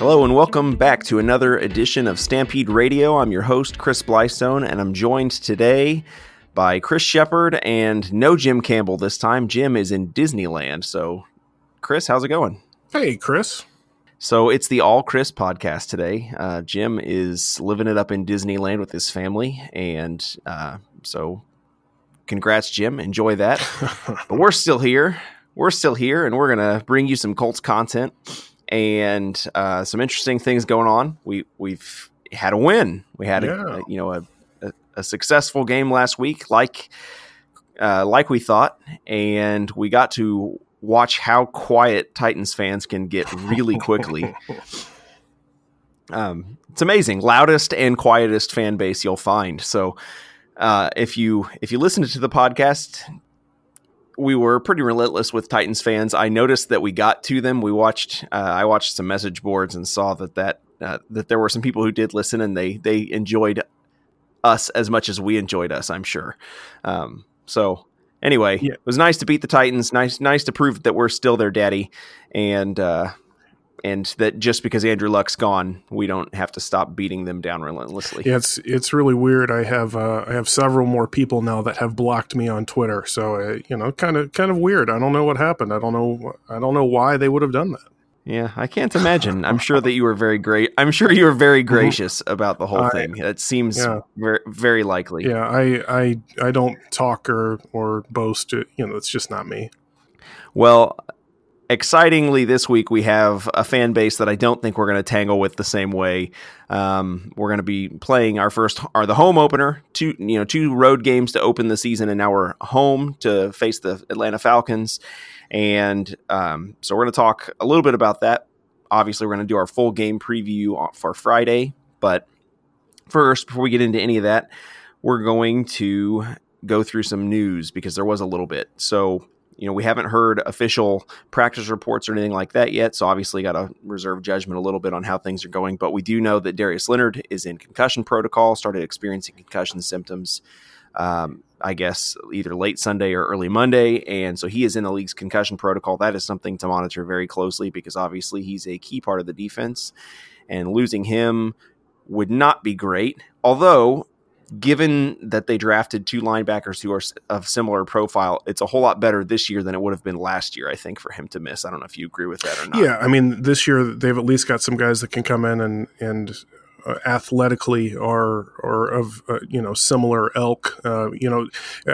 Hello and welcome back to another edition of Stampede Radio. I'm your host, Chris Blystone, and I'm joined today by Chris Shepherd and no Jim Campbell this time. Jim is in Disneyland. So, Chris, how's it going? Hey, Chris. So, it's the All Chris podcast today. Uh, Jim is living it up in Disneyland with his family. And uh, so, congrats, Jim. Enjoy that. but we're still here. We're still here, and we're going to bring you some Colts content and uh, some interesting things going on. We we've had a win. We had Yeah. a, you know a, a, a successful game last week, like uh, like we thought, and we got to watch how quiet Titans fans can get really quickly. um, it's amazing, loudest and quietest fan base you'll find. So. Uh, if you if you listened to the podcast, we were pretty relentless with Titans fans. I noticed that we got to them. We watched. Uh, I watched some message boards and saw that that uh, that there were some people who did listen and they they enjoyed us as much as we enjoyed us. I'm sure. Um, so anyway, Yeah. it was nice to beat the Titans. Nice nice to prove that we're still their daddy, and uh, and that just because Andrew Luck's gone, we don't have to stop beating them down relentlessly. Yeah, it's it's really weird. I have uh, I have several more people now that have blocked me on Twitter. So uh, you know, kind of kind of weird. I don't know what happened. I don't know. I don't know why they would have done that. Yeah, I can't imagine. I'm sure that you were very great. I'm sure you were very gracious about the whole I- thing. It seems yeah. very, very likely. Yeah, I I I don't talk or or boast. You know, it's just not me. Well, excitingly, this week we have a fan base that I don't think we're going to tangle with the same way. Um, we're going to be playing our first, or the home opener, two you know two road games to open the season, and now we're home to face the Atlanta Falcons, and um, so we're going to talk a little bit about that. Obviously, we're going to do our full game preview for Friday, but first, before we get into any of that, we're going to go through some news because there was a little bit. So, you know, we haven't heard official practice reports or anything like that yet. So, obviously, got to reserve judgment a little bit on how things are going. But we do know that Darius Leonard is in concussion protocol, started experiencing concussion symptoms, um, I guess, either late Sunday or early Monday. And so he is in the league's concussion protocol. That is something to monitor very closely because obviously he's a key part of the defense. And losing him would not be great. Although, given that they drafted two linebackers who are of similar profile, it's a whole lot better this year than it would have been last year, I think, for him to miss. I don't know if you agree with that or not. Yeah, I mean, this year they've at least got some guys that can come in and and athletically are are of uh, you know similar elk. Uh, you know,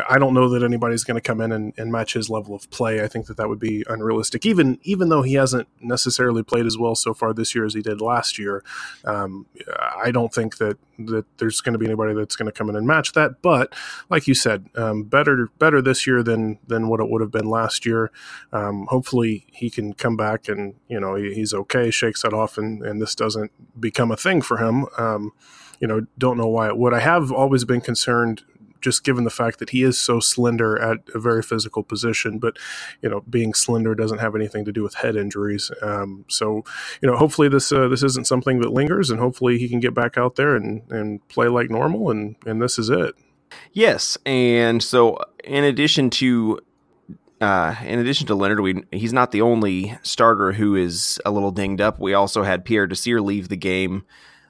I don't know that anybody's going to come in and, and match his level of play. I think that that would be unrealistic. Even even though he hasn't necessarily played as well so far this year as he did last year, um, I don't think that that there's going to be anybody that's going to come in and match that. But like you said, um, better better this year than than what it would have been last year. Um, hopefully he can come back and you know he, he's okay, shakes that off, and and this doesn't become a thing for him. Um, you know, don't know why it would. I have always been concerned. Just given the fact that he is so slender at a very physical position, but you know, being slender doesn't have anything to do with head injuries. Um, so, you know, hopefully this uh, this isn't something that lingers, and hopefully he can get back out there and, and play like normal, and and this is it. Yes, and so in addition to uh, in addition to Leonard, we he's not the only starter who is a little dinged up. We also had Pierre Desir leave the game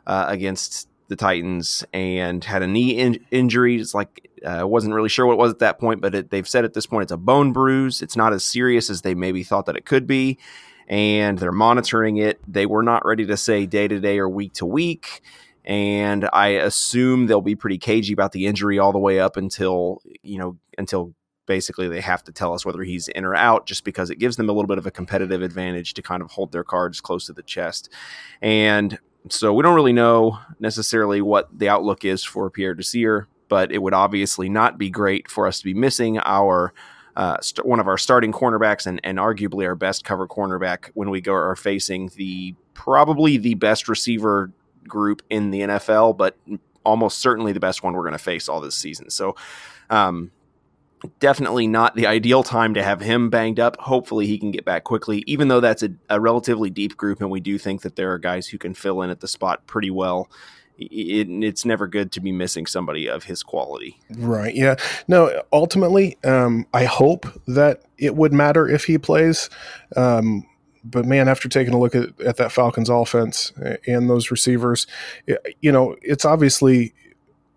uh, against the Titans and had a knee in- injury. It's like I uh, wasn't really sure what it was at that point, but it, they've said at this point it's a bone bruise. It's not as serious as they maybe thought that it could be, and they're monitoring it. They were not ready to say day to day or week to week, and I assume they'll be pretty cagey about the injury all the way up until you know until basically they have to tell us whether he's in or out just because it gives them a little bit of a competitive advantage to kind of hold their cards close to the chest. And so we don't really know necessarily what the outlook is for Pierre Desir, but it would obviously not be great for us to be missing our uh, st- one of our starting cornerbacks and, and arguably our best cover cornerback when we go are facing the probably the best receiver group in the NFL, but almost certainly the best one we're going to face all this season. So, um, definitely not the ideal time to have him banged up. Hopefully, he can get back quickly, even though that's a, a, relatively deep group, and we do think that there are guys who can fill in at the spot pretty well. It, it's never good to be missing somebody of his quality. Right. Yeah. No, ultimately, um, I hope that it would matter if he plays. Um, but man, after taking a look at, at that Falcons offense and those receivers, you know, it's obviously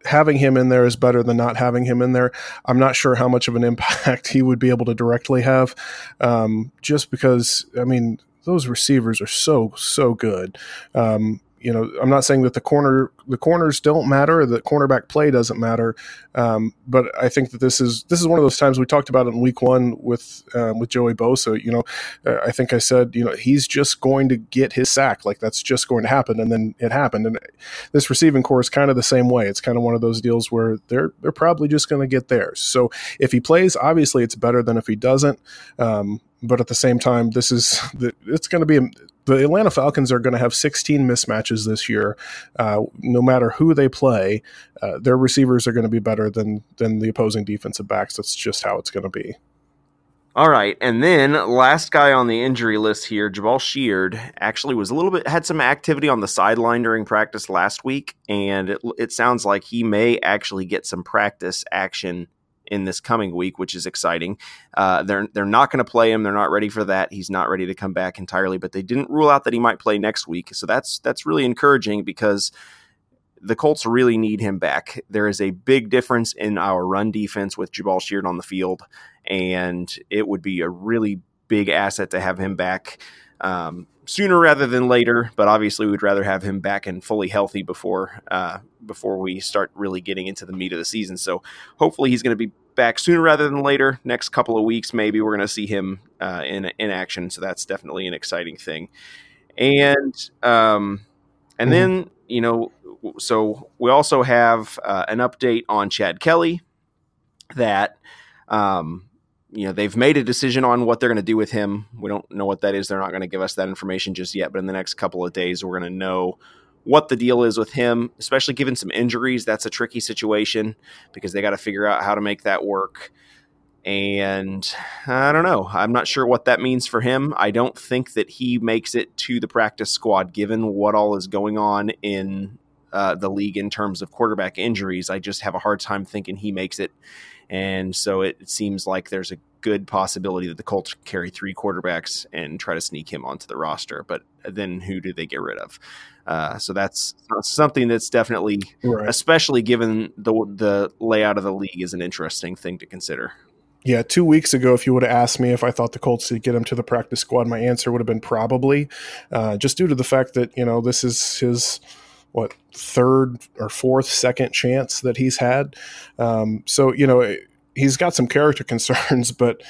having him in there is better than not having him in there. I'm not sure how much of an impact he would be able to directly have, um, just because I mean those receivers are so so good. Um, you know, I'm not saying that the corner the corners don't matter, the cornerback play doesn't matter, um, but I think that this is this is one of those times we talked about it in week one with um, with Joey Bosa. You know, uh, I think I said you know he's just going to get his sack, like that's just going to happen, and then it happened. And this receiving corps is kind of the same way. It's kind of one of those deals where they're they're probably just going to get theirs. So if he plays, obviously it's better than if he doesn't. Um, but at the same time, this is it's going to be the Atlanta Falcons are going to have 16 mismatches this year. Uh, no matter who they play, uh, their receivers are going to be better than than the opposing defensive backs. That's just how it's going to be. All right, and then last guy on the injury list here, Jabaal Sheard, actually was a little bit had some activity on the sideline during practice last week, and it, it sounds like he may actually get some practice action in this coming week, which is exciting. Uh, they're they're not going to play him. They're not ready for that. He's not ready to come back entirely, but they didn't rule out that he might play next week. So that's that's really encouraging because the Colts really need him back. There is a big difference in our run defense with Jabaal Sheard on the field, and it would be a really big asset to have him back. Um, sooner rather than later. But obviously, we'd rather have him back and fully healthy before uh, before we start really getting into the meat of the season. So hopefully, he's going to be back sooner rather than later. Next couple of weeks, maybe we're going to see him uh, in in action. So that's definitely an exciting thing. And um, and mm-hmm. then you know, so we also have uh, an update on Chad Kelly that. Um, you know they've made a decision on what they're going to do with him. We don't know what that is. They're not going to give us that information just yet. But in the next couple of days, we're going to know what the deal is with him. Especially given some injuries, that's a tricky situation because they got to figure out how to make that work. And I don't know. I'm not sure what that means for him. I don't think that he makes it to the practice squad given what all is going on in uh, the league in terms of quarterback injuries. I just have a hard time thinking he makes it and so it, seems like there's a good possibility that the Colts carry three quarterbacks and try to sneak him onto the roster. But then who do they get rid of? Uh, so that's something that's definitely, right. especially given the the layout of the league, is an interesting thing to consider. Yeah, two weeks ago, if you would have asked me if I thought the Colts could get him to the practice squad, my answer would have been probably, uh, just due to the fact that you know this is his what third or fourth second chance that he's had. Um, so you know he's got some character concerns, but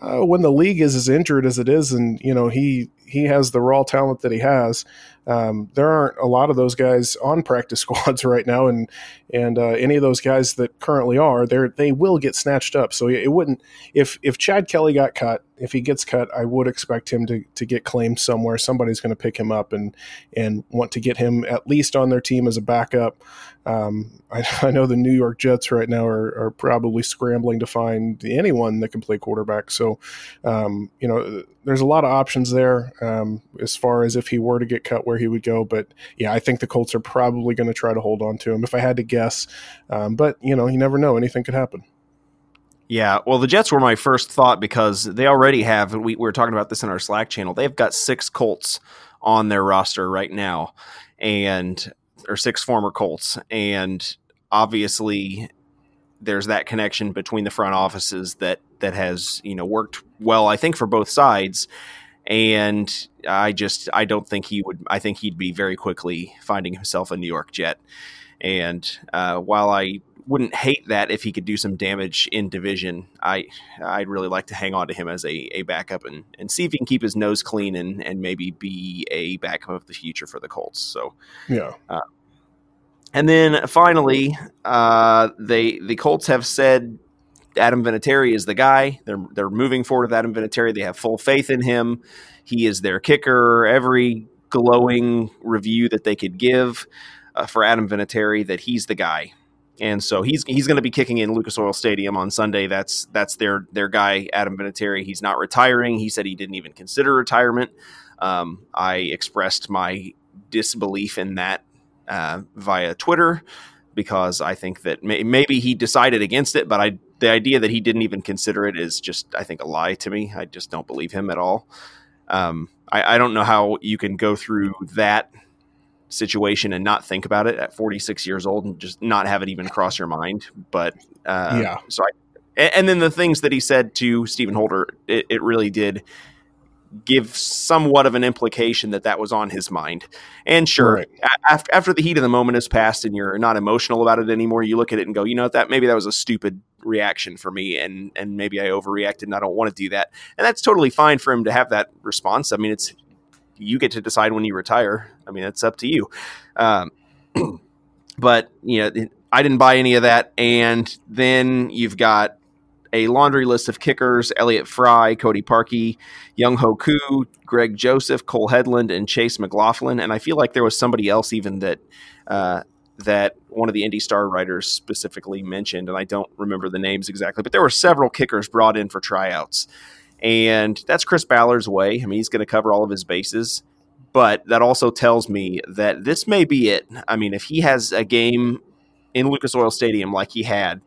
uh, when the league is as injured as it is, and you know he he has the raw talent that he has, um, there aren't a lot of those guys on practice squads right now, and and uh, any of those guys that currently are, they they will get snatched up. So it wouldn't if if Chad Kelly got cut, if he gets cut, I would expect him to, to get claimed somewhere. Somebody's going to pick him up and and want to get him at least on their team as a backup. Um, I, I, know the New York Jets right now are, are, probably scrambling to find anyone that can play quarterback. So, um, you know, there's a lot of options there um, as far as if he were to get cut, where he would go. But yeah, I think the Colts are probably going to try to hold on to him if I had to guess. Um, but you know, you never know; anything could happen. Yeah, well, the Jets were my first thought because they already have. We, we were talking about this in our Slack channel. They've got six Colts on their roster right now, and or six former Colts, and obviously, there's that connection between the front offices that that has you know worked well. I think for both sides, and I just I don't think he would. I think he'd be very quickly finding himself a New York Jet. And uh, while I wouldn't hate that if he could do some damage in division. I I'd really like to hang on to him as a, a backup and, and see if he can keep his nose clean and, and maybe be a backup of the future for the Colts. So yeah. Uh, and then finally, uh, they the Colts have said Adam Vinatieri is the guy. They're they're moving forward with Adam Vinatieri. They have full faith in him. He is their kicker. Every glowing review that they could give uh, for Adam Vinatieri that he's the guy and so he's he's going to be kicking in Lucas Oil Stadium on Sunday. That's that's their their guy, Adam Vinatieri. He's not retiring. He said he didn't even consider retirement. Um, I expressed my disbelief in that uh, via Twitter because I think that may, maybe he decided against it, but I the idea that he didn't even consider it is just I think a lie to me. I just don't believe him at all. Um, I, I don't know how you can go through that situation and not think about it at 46 years old and just not have it even cross your mind. But uh, yeah, so I, and then the things that he said to Stephen Holder, it, it really did give somewhat of an implication that that was on his mind. And sure, right. after after the heat of the moment has passed and you're not emotional about it anymore, you look at it and go, you know, what, that maybe that was a stupid reaction for me, and and maybe I overreacted, and I don't want to do that. And that's totally fine for him to have that response. I mean, it's you get to decide when you retire. I mean, it's up to you. Um, but you know, I didn't buy any of that. And then you've got a laundry list of kickers: Elliot Fry, Cody Parkey, Younghoe Koo, Greg Joseph, Cole Hedlund, and Chase McLaughlin. And I feel like there was somebody else even that. Uh, that one of the Indy Star writers specifically mentioned, and I don't remember the names exactly, but there were several kickers brought in for tryouts. And that's Chris Ballard's way. I mean, he's going to cover all of his bases. But that also tells me that this may be it. I mean, if he has a game in Lucas Oil Stadium like he had,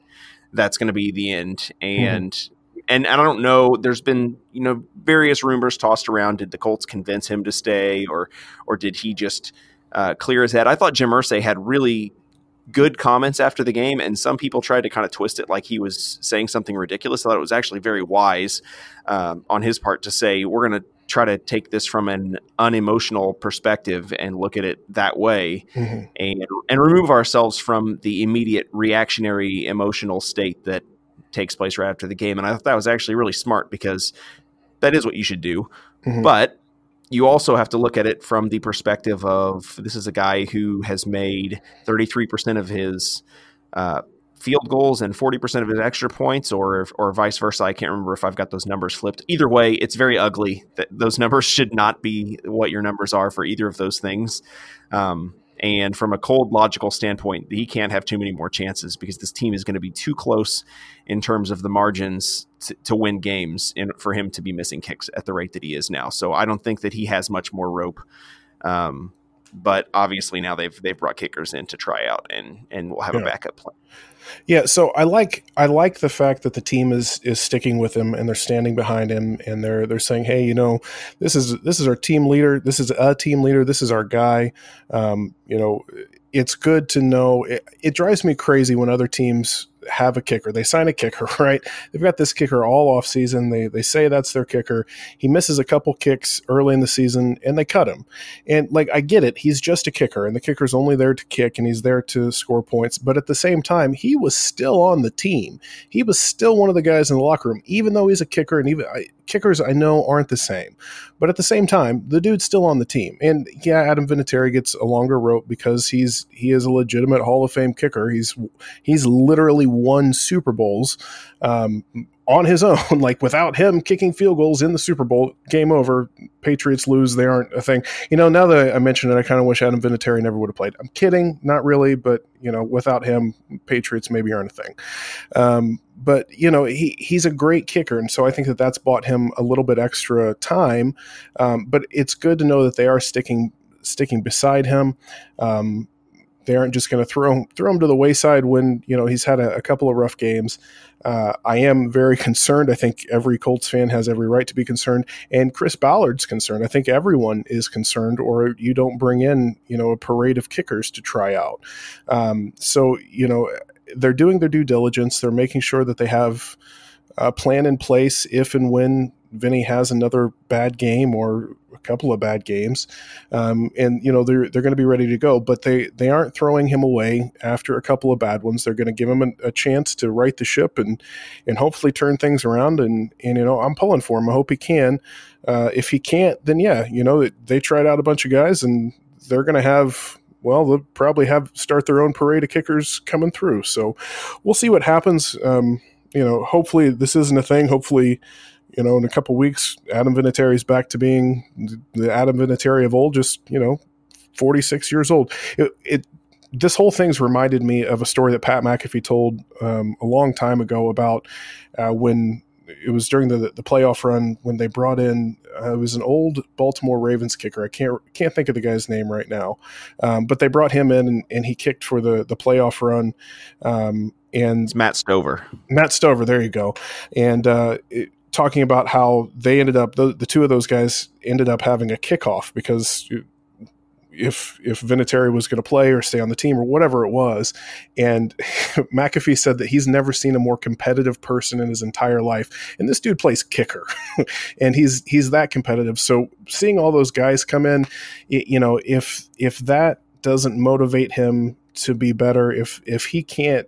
that's going to be the end. And mm-hmm. and I don't know. There's been you know various rumors tossed around. Did the Colts convince him to stay, or or did he just uh, clear his head? I thought Jim Irsay had really good comments after the game, and some people tried to kind of twist it like he was saying something ridiculous. I thought it was actually very wise um, on his part to say, we're going to try to take this from an unemotional perspective and look at it that way mm-hmm. and, and remove ourselves from the immediate reactionary emotional state that takes place right after the game. And I thought that was actually really smart because that is what you should do. Mm-hmm. But you also have to look at it from the perspective of this is a guy who has made 33% of his uh, field goals and 40% of his extra points or or vice versa i can't remember if i've got those numbers flipped either way it's very ugly that those numbers should not be what your numbers are for either of those things um, and from a cold logical standpoint, he can't have too many more chances because this team is going to be too close in terms of the margins to, to win games and for him to be missing kicks at the rate that he is now. So I don't think that he has much more rope. Um, but obviously now they've they've brought kickers in to try out and and we'll have yeah. a backup plan. Yeah, so I like I like the fact that the team is is sticking with him and they're standing behind him and they're they're saying, hey, you know, this is this is our team leader, this is a team leader, this is our guy. Um, you know, it's good to know. It, it drives me crazy when other teams have a kicker. They sign a kicker, right? They've got this kicker all off season. They they say that's their kicker. He misses a couple kicks early in the season and they cut him. And like I get it, he's just a kicker and the kicker's only there to kick and he's there to score points, but at the same time, he was still on the team. He was still one of the guys in the locker room even though he's a kicker and even I, kickers I know aren't the same. But at the same time, the dude's still on the team. And yeah, Adam Vinatieri gets a longer rope because he's he is a legitimate Hall of Fame kicker. He's he's literally won Super Bowls um, on his own. like without him kicking field goals in the Super Bowl, game over. Patriots lose. They aren't a thing. You know, now that I mentioned it, I kind of wish Adam Vinatieri never would have played. I'm kidding, not really, but you know, without him, Patriots maybe aren't a thing. Um, but you know he he's a great kicker, and so I think that that's bought him a little bit extra time. Um, but it's good to know that they are sticking sticking beside him. Um, they aren't just going to throw throw him to the wayside when you know he's had a, a couple of rough games. Uh, I am very concerned. I think every Colts fan has every right to be concerned, and Chris Ballard's concerned. I think everyone is concerned, or you don't bring in you know a parade of kickers to try out. Um, so you know they're doing their due diligence. They're making sure that they have a plan in place if and when Vinny has another bad game or couple of bad games, um, and you know they're they're going to be ready to go. But they they aren't throwing him away after a couple of bad ones. They're going to give him a, a, chance to right the ship and and hopefully turn things around. And and you know I'm pulling for him. I hope he can. Uh, if he can't, then yeah, you know they tried out a bunch of guys and they're going to have well, they'll probably have start their own parade of kickers coming through. So we'll see what happens. Um, you know, hopefully this isn't a thing. Hopefully, you know, in a couple weeks, Adam Vinatieri is back to being the Adam Vinatieri of old, just, you know, 46 years old. It, it this whole thing's reminded me of a story that Pat McAfee told um, a long time ago about uh, when it was during the the playoff run when they brought in uh, it was an old Baltimore Ravens kicker. I can't can't think of the guy's name right now, um, but they brought him in and, and, he kicked for the the playoff run. Um, and it's Matt Stover. Matt Stover, there you go. And uh, it, talking about how they ended up the, the two of those guys ended up having a kickoff because if if Vinatieri was going to play or stay on the team or whatever it was. And McAfee said that he's never seen a more competitive person in his entire life. And this dude plays kicker, and he's he's that competitive. So seeing all those guys come in, you know, if if that doesn't motivate him to be better, if if he can't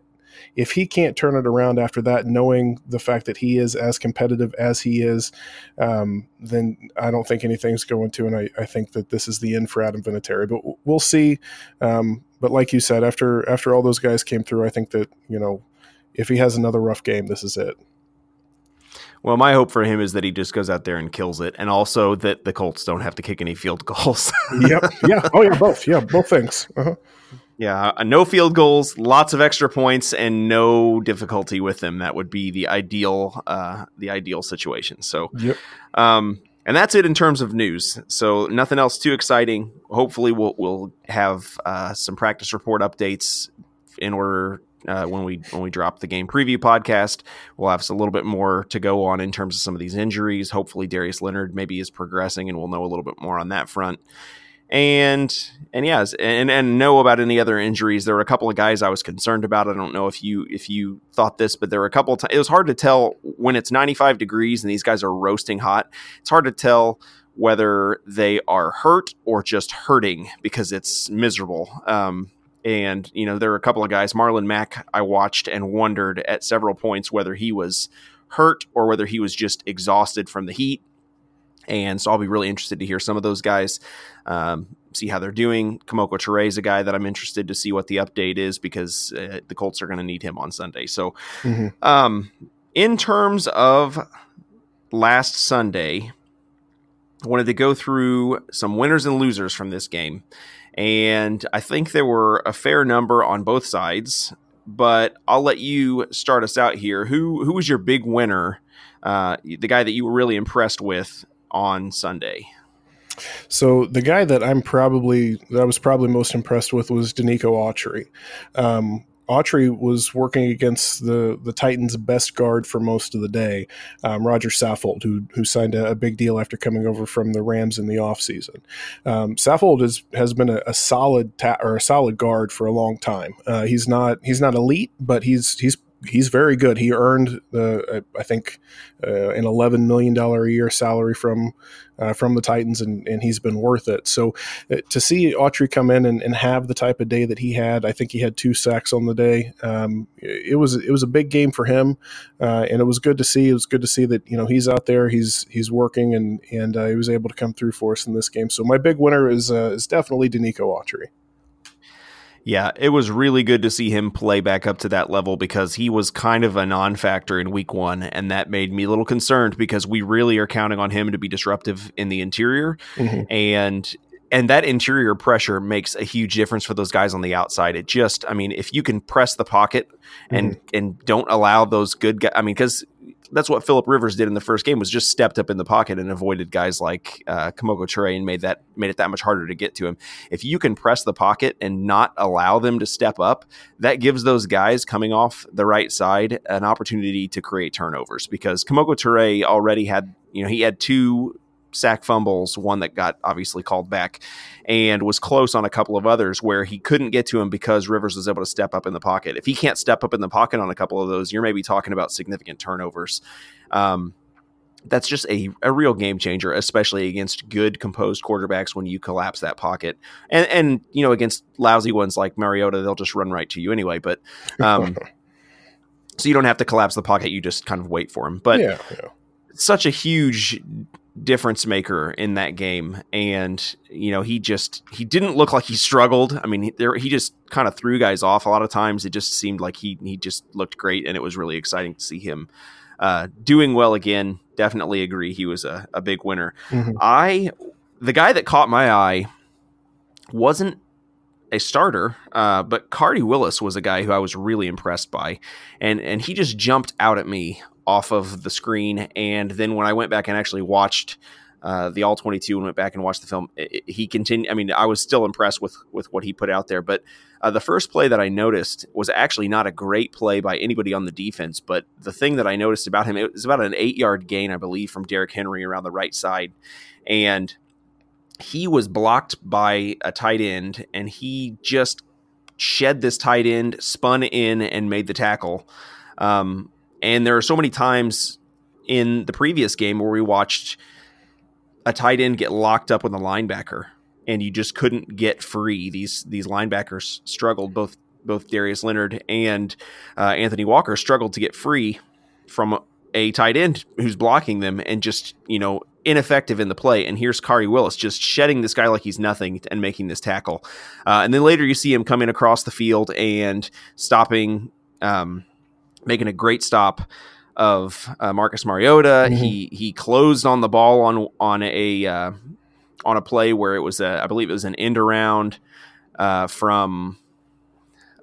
if he can't turn it around after that, knowing the fact that he is as competitive as he is, um, then I don't think anything's going to. And I, I, think that this is the end for Adam Vinatieri. But we'll see. Um, but like you said, after after all those guys came through, I think that you know if he has another rough game, this is it. Well, my hope for him is that he just goes out there and kills it, and also that the Colts don't have to kick any field goals. yep. Yeah. Oh, yeah. Both. Yeah. Both things. Uh-huh. Yeah, uh, no field goals, lots of extra points, and no difficulty with them. That would be the ideal, uh, the ideal situation. So, yep. Um, and that's it in terms of news. So nothing else too exciting. Hopefully, we'll we'll have uh, some practice report updates in order uh, when we when we drop the game preview podcast. We'll have a little bit more to go on in terms of some of these injuries. Hopefully, Darius Leonard maybe is progressing, and we'll know a little bit more on that front and and yes and and know about any other injuries. There were a couple of guys i was concerned about. I don't know if you if you thought this but there were a couple of times it was hard to tell when it's 95 degrees and these guys are roasting hot. It's hard to tell whether they are hurt or just hurting because it's miserable. Um, and you know there were a couple of guys marlon mack i watched and wondered at several points whether he was hurt or whether he was just exhausted from the heat. And so I'll be really interested to hear some of those guys, um, see how they're doing. Kemoko Turay is a guy that I'm interested to see what the update is because uh, the Colts are going to need him on Sunday. So, mm-hmm. um, in terms of last Sunday, I wanted to go through some winners and losers from this game. And I think there were a fair number on both sides, but I'll let you start us out here. Who who was your big winner? Uh, the guy that you were really impressed with on Sunday? So the guy that I'm probably that I was probably most impressed with was Denico Autry. Um, Autry was working against the the Titans' best guard for most of the day, um, Rodger Saffold, who who signed a, a, big deal after coming over from the Rams in the offseason. Um, Saffold has has been a, a solid ta- or a solid guard for a long time. Uh, he's not he's not elite, but he's he's he's very good. He earned the I think uh, an eleven million dollar a year salary from uh, from the Titans, and, and he's been worth it. So uh, to see Autry come in and, and have the type of day that he had, I think he had two sacks on the day. Um, it was it was a big game for him, uh, and it was good to see. It was good to see that you know he's out there, he's he's working, and and uh, he was able to come through for us in this game. So my big winner is uh, is definitely Denico Autry. Yeah, it was really good to see him play back up to that level because he was kind of a non factor in week one. And that made me a little concerned because we really are counting on him to be disruptive in the interior. Mm-hmm. And and that interior pressure makes a huge difference for those guys on the outside. It just, I mean, if you can press the pocket and mm-hmm. and don't allow those good guys, I mean, because that's what Philip Rivers did in the first game was just stepped up in the pocket and avoided guys like uh, Kemoko Turay and made that made it that much harder to get to him. If you can press the pocket and not allow them to step up, that gives those guys coming off the right side an opportunity to create turnovers because Kemoko Turay already had you know he had two sack fumbles, one that got obviously called back, and was close on a couple of others where he couldn't get to him because Rivers was able to step up in the pocket. If he can't step up in the pocket on a couple of those, you're maybe talking about significant turnovers. Um, that's just a, a real game changer, especially against good composed quarterbacks when you collapse that pocket. And and you know, against lousy ones like Mariota, they'll just run right to you anyway. But um so you don't have to collapse the pocket, you just kind of wait for him. But yeah, yeah. such a huge difference maker in that game and you know he just he didn't look like he struggled i mean he, there, he just kind of threw guys off a lot of times it just seemed like he he just looked great and it was really exciting to see him uh, doing well again. Definitely agree. He was a, a big winner. Mm-hmm. I, the guy that caught my eye wasn't a starter, uh, but Khari Willis was a guy who I was really impressed by, and and he just jumped out at me off of the screen. And then when I went back and actually watched uh, the all 22 and went back and watched the film, it, he continued. I mean, I was still impressed with with what he put out there, but uh, the first play that I noticed was actually not a great play by anybody on the defense, but the thing that I noticed about him, it was about an eight yard gain, I believe, from Derrick Henry around the right side. And he was blocked by a tight end, and he just shed this tight end, spun in, and made the tackle. Um, and there are so many times in the previous game where we watched a tight end get locked up with a linebacker and you just couldn't get free. These these linebackers struggled. Both both Darius Leonard and uh, Anthony Walker struggled to get free from a tight end who's blocking them and just you know ineffective in the play. And here's Khari Willis just shedding this guy like he's nothing and making this tackle. Uh, and then later you see him coming across the field and stopping, um, making a great stop of uh, Marcus Mariota. Mm-hmm. He he closed on the ball on on a uh, on a play where it was, a, I believe it was an end around uh, from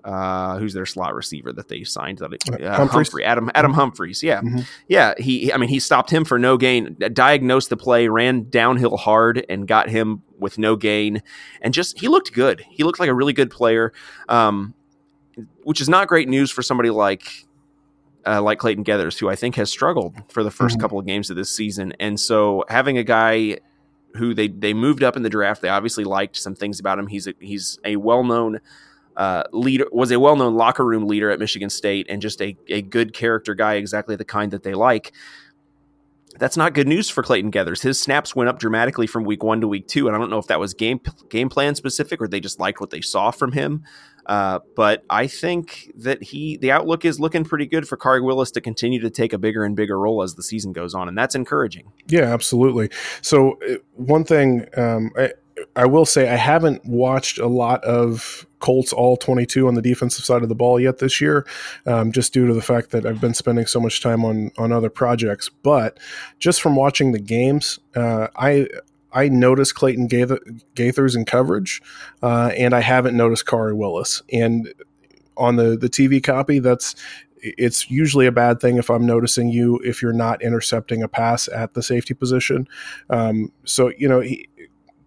uh, who's their slot receiver that they signed that uh, Humphrey Adam Adam Humphries yeah mm-hmm. yeah he I mean he stopped him for no gain diagnosed the play ran downhill hard and got him with no gain and just he looked good he looked like a really good player um, which is not great news for somebody like uh, like Clayton Geathers who I think has struggled for the 1st mm-hmm. couple of games of this season and so having a guy who they they moved up in the draft. They obviously liked some things about him. He's a, he's a well known uh, leader, was a well known locker room leader at Michigan State, and just a a good character guy, exactly the kind that they like. That's not good news for Clayton Geathers. His snaps went up dramatically from week one to week two, and I don't know if that was game game plan specific or they just liked what they saw from him. Uh, but I think that he the outlook is looking pretty good for Khari Willis to continue to take a bigger and bigger role as the season goes on, and that's encouraging. Yeah, absolutely. So uh, one thing um, I, I will say I haven't watched a lot of Colts all 22 on the defensive side of the ball yet this year, um, just due to the fact that I've been spending so much time on on other projects. But just from watching the games, uh, I I noticed Clayton Geathers in coverage, uh, and I haven't noticed Khari Willis. And on the the TV copy, that's it's usually a bad thing if I'm noticing you if you're not intercepting a pass at the safety position. Um, so you know. He,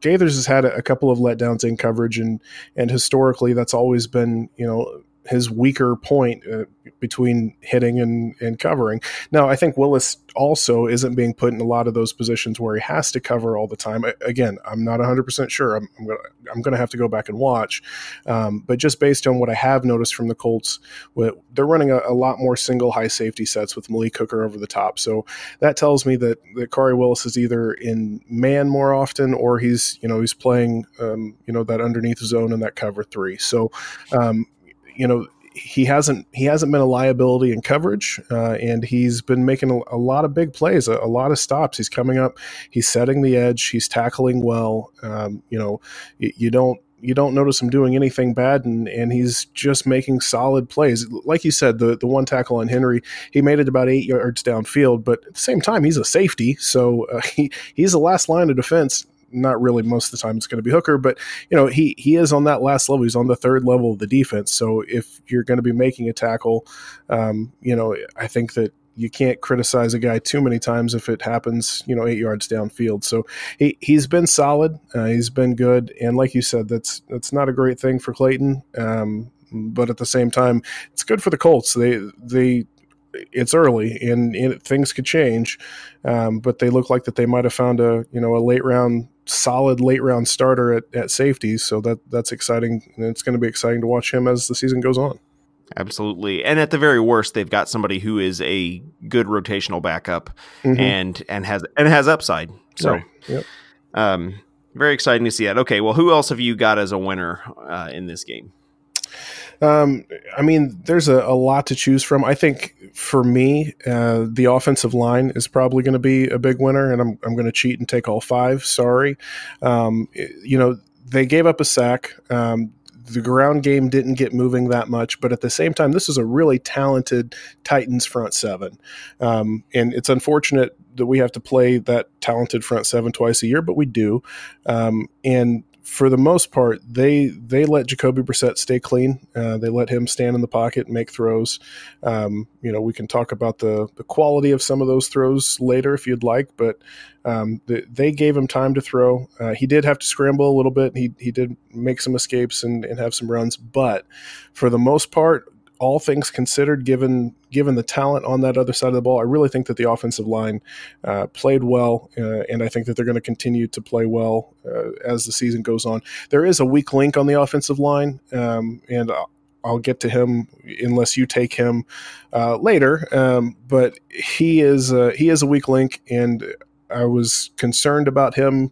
Geathers has had a, a couple of letdowns in coverage, and and historically that's always been you know his weaker point uh, between hitting and, and covering. Now, I think Willis also isn't being put in a lot of those positions where he has to cover all the time. I, again, I'm not 100% sure. I'm, I'm going I'm to have to go back and watch. Um, but just based on what I have noticed from the Colts, they're running a, a, lot more single high safety sets with Malik Hooker over the top. So that tells me that, that Khari Willis is either in man more often or he's, you know, he's playing, um, you know, that underneath zone and that cover three. So, um, you know he hasn't he hasn't been a liability in coverage, uh, and he's been making a, a lot of big plays, a, a, lot of stops. He's coming up, he's setting the edge, he's tackling well. Um, you know, you, don't you don't notice him doing anything bad, and, and he's just making solid plays. Like you said, the, the one tackle on Henry, he made it about eight yards downfield, but at the same time, he's a safety, so uh, he he's the last line of defense not really most of the time it's going to be Hooker, but you know he he is on that last level. He's on the third level of the defense. So if you're going to be making a tackle, um, you know I think that you can't criticize a guy too many times if it happens, you know, eight yards downfield. So he he's been solid. Uh, he's been good, and like you said, that's that's not a great thing for Clayton. Um, but at the same time, it's good for the Colts. They they it's early and, and things could change, um, but they look like that they might have found a you know a late round solid late round starter at, at safety. So that that's exciting, and it's going to be exciting to watch him as the season goes on. Absolutely, and at the very worst, they've got somebody who is a good rotational backup mm-hmm. and and has and has upside. So, right. yep. um, very exciting to see that. Okay, well, who else have you got as a winner uh, in this game? Um, I mean, there's a, a, lot to choose from. I think for me, uh, the offensive line is probably going to be a big winner, and I'm, I'm going to cheat and take all five. Sorry. Um, you know, they gave up a sack. Um, the ground game didn't get moving that much, but at the same time, this is a really talented Titans front seven. Um, and it's unfortunate that we have to play that talented front seven twice a year, but we do. Um, and for the most part, they they let Jacoby Brissett stay clean. Uh, they let him stand in the pocket and make throws. Um, you know, we can talk about the the quality of some of those throws later if you'd like, but um, the, they gave him time to throw. Uh, he did have to scramble a little bit. He he did make some escapes and, and have some runs, but for the most part, all things considered, given given the talent on that other side of the ball, I really think that the offensive line uh, played well, uh, and I think that they're going to continue to play well uh, as the season goes on. There is a weak link on the offensive line, um, and I'll get to him unless you take him uh, later. Um, but he is he is a weak link, and I was concerned about him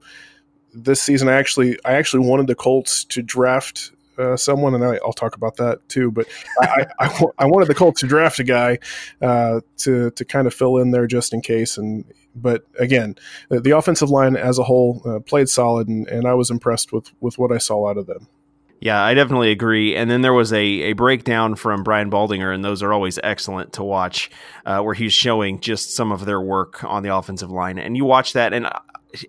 this season. I actually I actually wanted the Colts to draft uh, someone, and I, will talk about that too. But I, I, I, wanted the Colts to draft a guy uh, to to kind of fill in there just in case. And but again, the offensive line as a whole uh, played solid, and, and I was impressed with with what I saw out of them. Yeah, I definitely agree. And then there was a, a breakdown from Brian Baldinger, and those are always excellent to watch, uh, where he's showing just some of their work on the offensive line. And you watch that, and uh,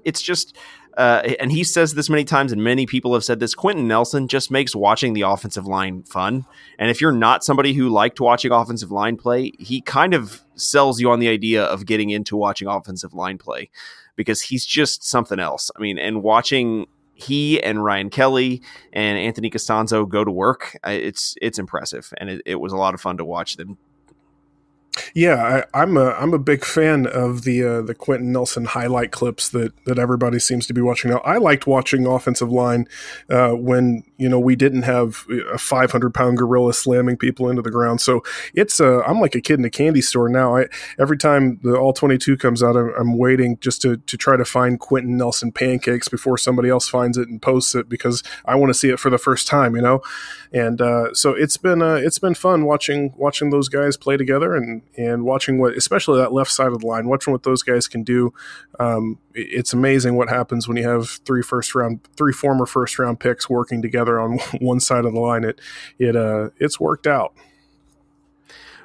it's just uh, and he says this many times, and many people have said this. Quenton Nelson just makes watching the offensive line fun. And if you're not somebody who liked watching offensive line play, he kind of sells you on the idea of getting into watching offensive line play because he's just something else. I mean, and watching he and Ryan Kelly and Anthony Castonzo go to work, it's it's impressive, and it, it was a lot of fun to watch them yeah, I, am a I'm a big fan of the uh, the Quenton Nelson highlight clips that that everybody seems to be watching now. I liked watching offensive line uh, when you know we didn't have a 500 pound gorilla slamming people into the ground. So it's uh, I'm like a kid in a candy store now. I every time the all 22 comes out, I'm, I'm waiting just to to try to find Quenton Nelson pancakes before somebody else finds it and posts it because I want to see it for the first time. You know, and uh, so it's been uh, it's been fun watching watching those guys play together and and watching what, especially that left side of the line, watching what those guys can do. Um, it's amazing what happens when you have three first round, three former first round picks working together on one side of the line. It it uh, it's worked out.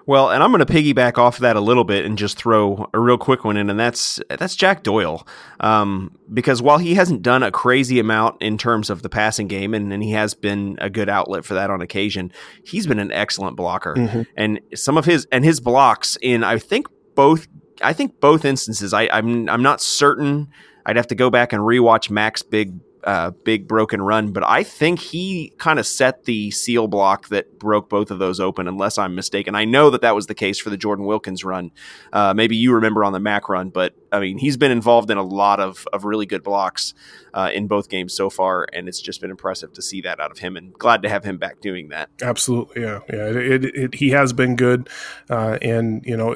Well, and I'm going to piggyback off of that a little bit and just throw a real quick one in, and that's that's Jack Doyle. Um, because while he hasn't done a crazy amount in terms of the passing game, and, and he has been a good outlet for that on occasion, he's been an excellent blocker. Mm-hmm. And some of his and his blocks in I think both I think both instances. I, I'm I'm not certain. I'd have to go back and rewatch Mac's big uh, big broken run, but I think he kind of set the seal block that broke both of those open, unless I'm mistaken. I know that that was the case for the Jordan Wilkins run. Uh, maybe you remember on the Mac run, but I mean, he's been involved in a lot of, of really good blocks uh, in both games so far, and it's just been impressive to see that out of him, and glad to have him back doing that. Absolutely, yeah, yeah. It, it, it, he has been good, uh, and you know,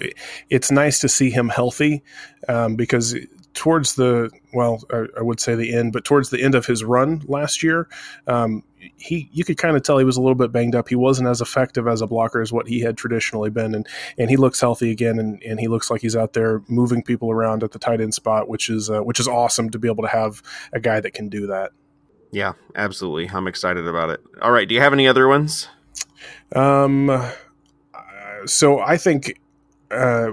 it's nice to see him healthy um, because towards the well, I, would say the end, but towards the end of his run last year, um, he you could kind of tell he was a little bit banged up. He wasn't as effective as a blocker as what he had traditionally been, and and he looks healthy again, and, and he looks like he's out there moving people around at the tight end spot, which is uh, which is awesome to be able to have a guy that can do that. Yeah, absolutely. I'm excited about it. All right, do you have any other ones? Um, so I think. Uh,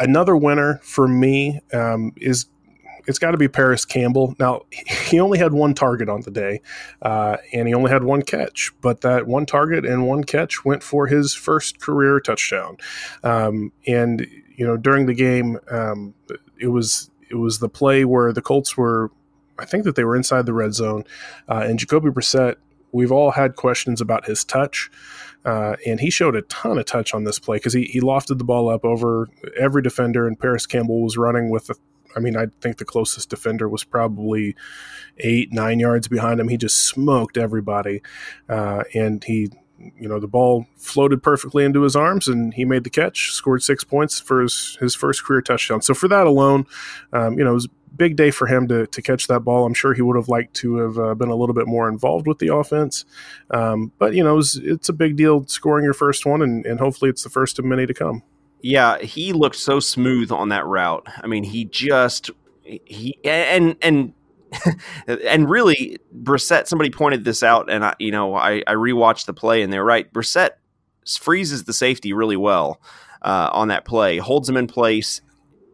another winner for me um, is it's got to be Parris Campbell. Now he only had one target on the day, uh, and he only had one catch, but that one target and one catch went for his first career touchdown. Um, and you know during the game, um, it was it was the play where the Colts were, I think that they were inside the red zone, uh, and Jacoby Brissett we've all had questions about his touch. Uh, and he showed a ton of touch on this play because he, he lofted the ball up over every defender, and Parris Campbell was running with, a, I mean, I think the closest defender was probably eight, nine yards behind him. He just smoked everybody. Uh, and he you know the ball floated perfectly into his arms and he made the catch scored six points for his, his first career touchdown so for that alone um, you know it was big day for him to, to catch that ball i'm sure he would have liked to have uh, been a little bit more involved with the offense um, but you know it was, it's a big deal scoring your first one and, and hopefully it's the first of many to come yeah he looked so smooth on that route i mean he just he and and and really, Brissett. Somebody pointed this out, and I, you know, I, I rewatched the play, and they're right. Brissett freezes the safety really well uh, on that play, holds him in place,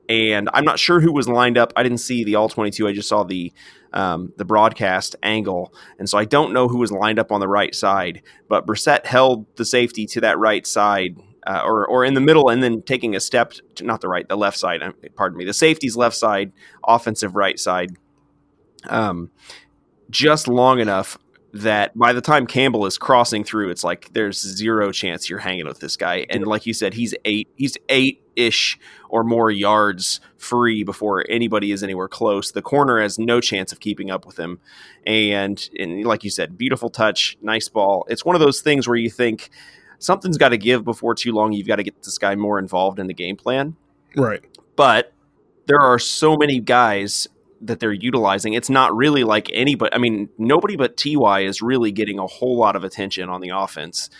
and I'm not sure who was lined up. I didn't see the all 22. I just saw the um, the broadcast angle, and so I don't know who was lined up on the right side. But Brissett held the safety to that right side. Uh, or, or in the middle, and then taking a step to not the right, the left side. Uh, pardon me, the safety's left side, offensive right side, um, just long enough that by the time Campbell is crossing through, it's like there's zero chance you're hanging with this guy. And like you said, he's eight, he's eight ish or more yards free before anybody is anywhere close. The corner has no chance of keeping up with him. And and like you said, beautiful touch, nice ball. It's one of those things where you think something's got to give before too long. You've got to get this guy more involved in the game plan. Right. But there are so many guys that they're utilizing. It's not really like anybody. I mean, nobody but Ty is really getting a whole lot of attention on the offense,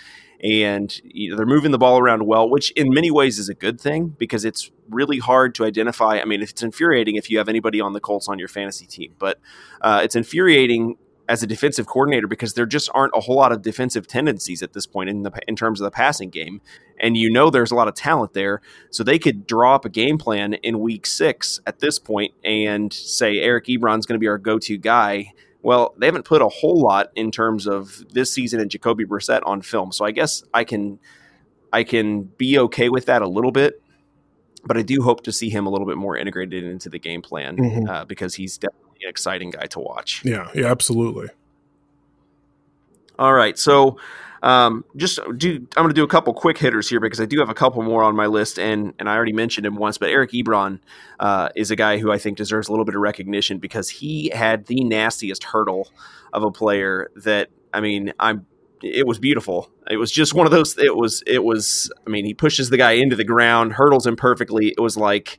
and you know, they're moving the ball around well, which in many ways is a good thing because it's really hard to identify. I mean, it's infuriating if you have anybody on the Colts on your fantasy team, but uh, it's infuriating as a defensive coordinator because there just aren't a whole lot of defensive tendencies at this point in the in terms of the passing game, and you know there's a lot of talent there, so they could draw up a game plan in week six at this point and say Eric Ebron's going to be our go-to guy. Well, they haven't put a whole lot in terms of this season and Jacoby Brissett on film, so I guess I can I can be okay with that a little bit but I do hope to see him a little bit more integrated into the game plan mm-hmm. uh, because he's definitely an exciting guy to watch. Yeah, yeah, absolutely. All right, so um, just do I'm going to do a couple quick hitters here because I do have a couple more on my list, and and I already mentioned him once, but Eric Ebron uh, is a guy who I think deserves a little bit of recognition because he had the nastiest hurdle of a player that I mean I'm it was beautiful. It was just one of those. It was. It was. I mean, he pushes the guy into the ground, hurdles him perfectly. It was like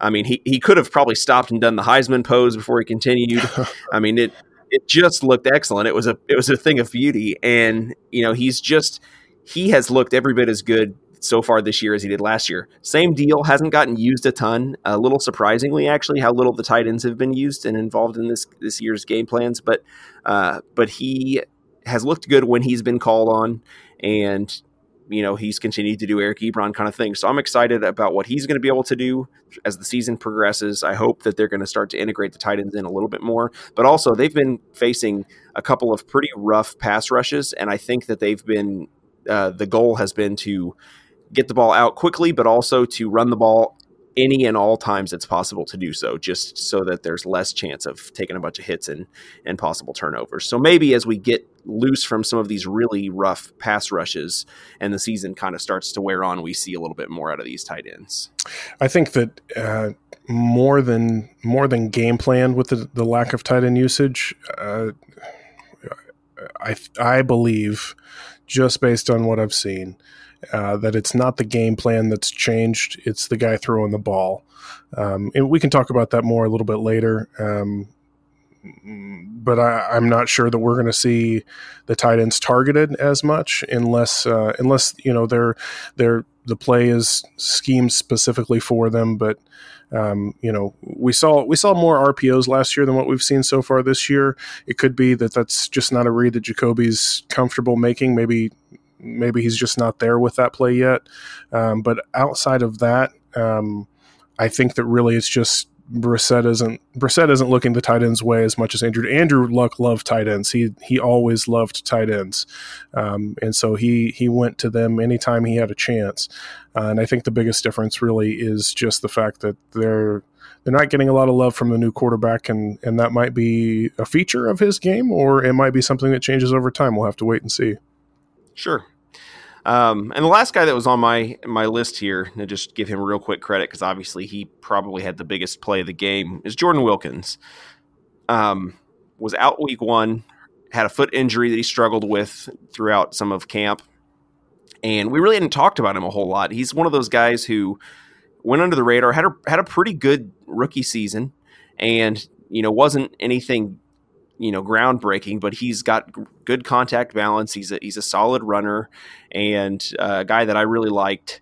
I mean, he, he could have probably stopped and done the Heisman pose before he continued. I mean, it it just looked excellent. It was a it was a thing of beauty, and you know, he's just he has looked every bit as good so far this year as he did last year. Same deal, hasn't gotten used a ton. A little surprisingly, actually, how little the tight ends have been used and involved in this this year's game plans. But uh, but he has looked good when he's been called on, and you know, he's continued to do Eric Ebron kind of thing. So I'm excited about what he's going to be able to do as the season progresses. I hope that they're going to start to integrate the tight ends in a little bit more. But also, they've been facing a couple of pretty rough pass rushes, and I think that they've been uh, the goal has been to get the ball out quickly, but also to run the ball any and all times it's possible to do so, just so that there's less chance of taking a bunch of hits and, and possible turnovers. So maybe as we get loose from some of these really rough pass rushes and the season kind of starts to wear on, we see a little bit more out of these tight ends. I think that uh, more than more than game plan with the, the lack of tight end usage, uh, I I believe just based on what I've seen uh, that it's not the game plan that's changed; it's the guy throwing the ball. Um, and we can talk about that more a little bit later. Um, but I, am not sure that we're going to see the tight ends targeted as much unless uh, unless you know they're they're the play is schemed specifically for them. But um, you know we saw we saw more RPOs last year than what we've seen so far this year. It could be that that's just not a read that Jacoby's comfortable making. Maybe maybe he's just not there with that play yet. Um, but outside of that, um, I think that really it's just Brissett isn't Brissett isn't looking the tight ends way as much as Andrew. Andrew Luck loved tight ends. He he always loved tight ends, um, and so he he went to them anytime he had a chance. Uh, and I think the biggest difference really is just the fact that they're they're not getting a lot of love from the new quarterback, and and that might be a feature of his game, or it might be something that changes over time. We'll have to wait and see. Sure. Um, and the last guy that was on my my list here, to just give him real quick credit because obviously he probably had the biggest play of the game, is Jordan Wilkins. Um, was out week one, had a foot injury that he struggled with throughout some of camp, and we really hadn't talked about him a whole lot. He's one of those guys who went under the radar, had a had a pretty good rookie season, and you know wasn't anything you know groundbreaking, but he's got good contact balance. He's a he's a solid runner and uh, a guy that I really liked.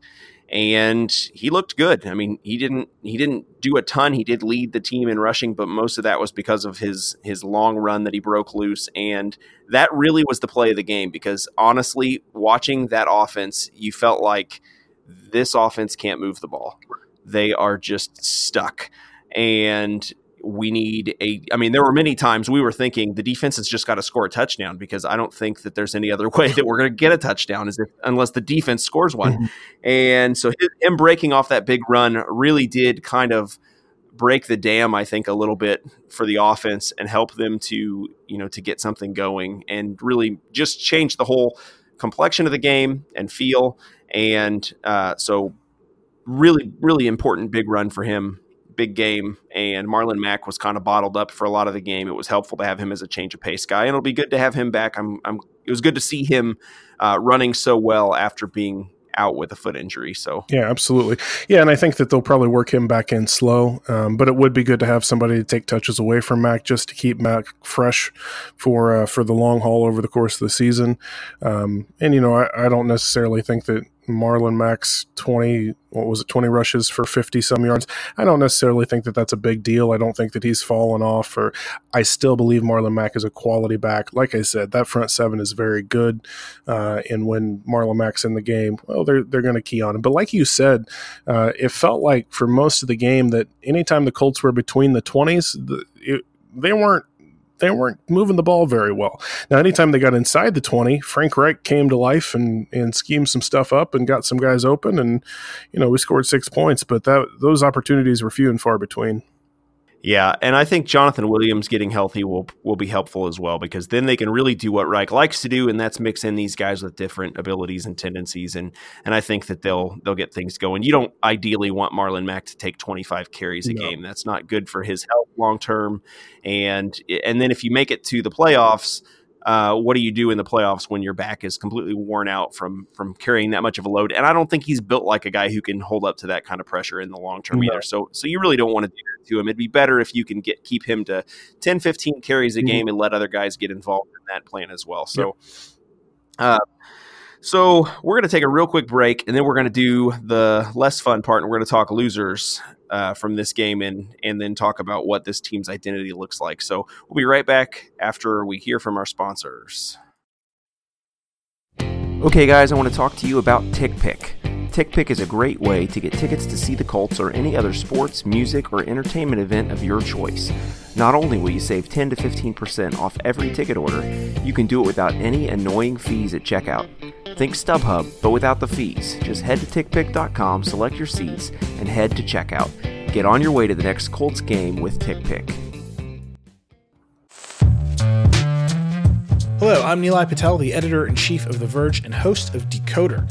And he looked good. I mean, he didn't he didn't do a ton. He did lead the team in rushing, but most of that was because of his his long run that he broke loose, and that really was the play of the game. Because honestly, watching that offense, you felt like this offense can't move the ball. They are just stuck. And we need a I mean there were many times we were thinking the defense has just got to score a touchdown because I don't think that there's any other way that we're going to get a touchdown is if unless the defense scores one. Mm-hmm. And so him breaking off that big run really did kind of break the dam I think a little bit for the offense and help them to, you know, to get something going and really just change the whole complexion of the game and feel and uh, so really really important big run for him big game, and Marlon Mack was kind of bottled up for a lot of the game. It was helpful to have him as a change of pace guy, and it'll be good to have him back. I'm, I'm it was good to see him uh, running so well after being out with a foot injury. So yeah, absolutely. Yeah, and I think that they'll probably work him back in slow. Um, but it would be good to have somebody to take touches away from Mack just to keep Mack fresh for uh, for the long haul over the course of the season. Um, and you know, I, I don't necessarily think that Marlon Mack's 20, what was it, 20 rushes for 50 some yards. I don't necessarily think that that's a big deal. I don't think that he's fallen off, or I still believe Marlon Mack is a quality back. Like I said, that front seven is very good. Uh, and when Marlon Mack's in the game, well, they're, they're going to key on him. But like you said, uh, it felt like for most of the game that anytime the Colts were between the 20s, the, it, they weren't they weren't moving the ball very well. Now, anytime they got inside the 20, Frank Reich came to life and, and schemed some stuff up and got some guys open. And, you know, we scored six points, but that those opportunities were few and far between. Yeah, and I think Jonathan Williams getting healthy will will be helpful as well because then they can really do what Reich likes to do, and that's mix in these guys with different abilities and tendencies, and and I think that they'll they'll get things going. You don't ideally want Marlon Mack to take 25 carries a no. game; that's not good for his health long term. And and then if you make it to the playoffs, uh, what do you do in the playoffs when your back is completely worn out from from carrying that much of a load? And I don't think he's built like a guy who can hold up to that kind of pressure in the long term no. either. So so you really don't want to do that to him. It'd be better if you can get keep him to 10, 15 carries a mm-hmm. game and let other guys get involved in that plan as well. So. Yep. Uh, so we're going to take a real quick break, and then we're going to do the less fun part, and we're going to talk losers uh, from this game, and and then talk about what this team's identity looks like. So we'll be right back after we hear from our sponsors. Okay, guys, I want to talk to you about TickPick. TickPick is a great way to get tickets to see the Colts or any other sports, music, or entertainment event of your choice. Not only will you save 10 to 15% off every ticket order, you can do it without any annoying fees at checkout. Think StubHub, but without the fees. Just head to tickpick.com, select your seats, and head to checkout. Get on your way to the next Colts game with TickPick. Hello, I'm Nilay Patel, the editor in chief of The Verge and host of Decoder,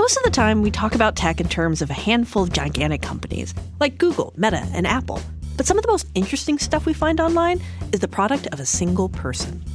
Most of the time, we talk about tech in terms of a handful of gigantic companies like Google, Meta, and Apple. But some of the most interesting stuff we find online is the product of a single person.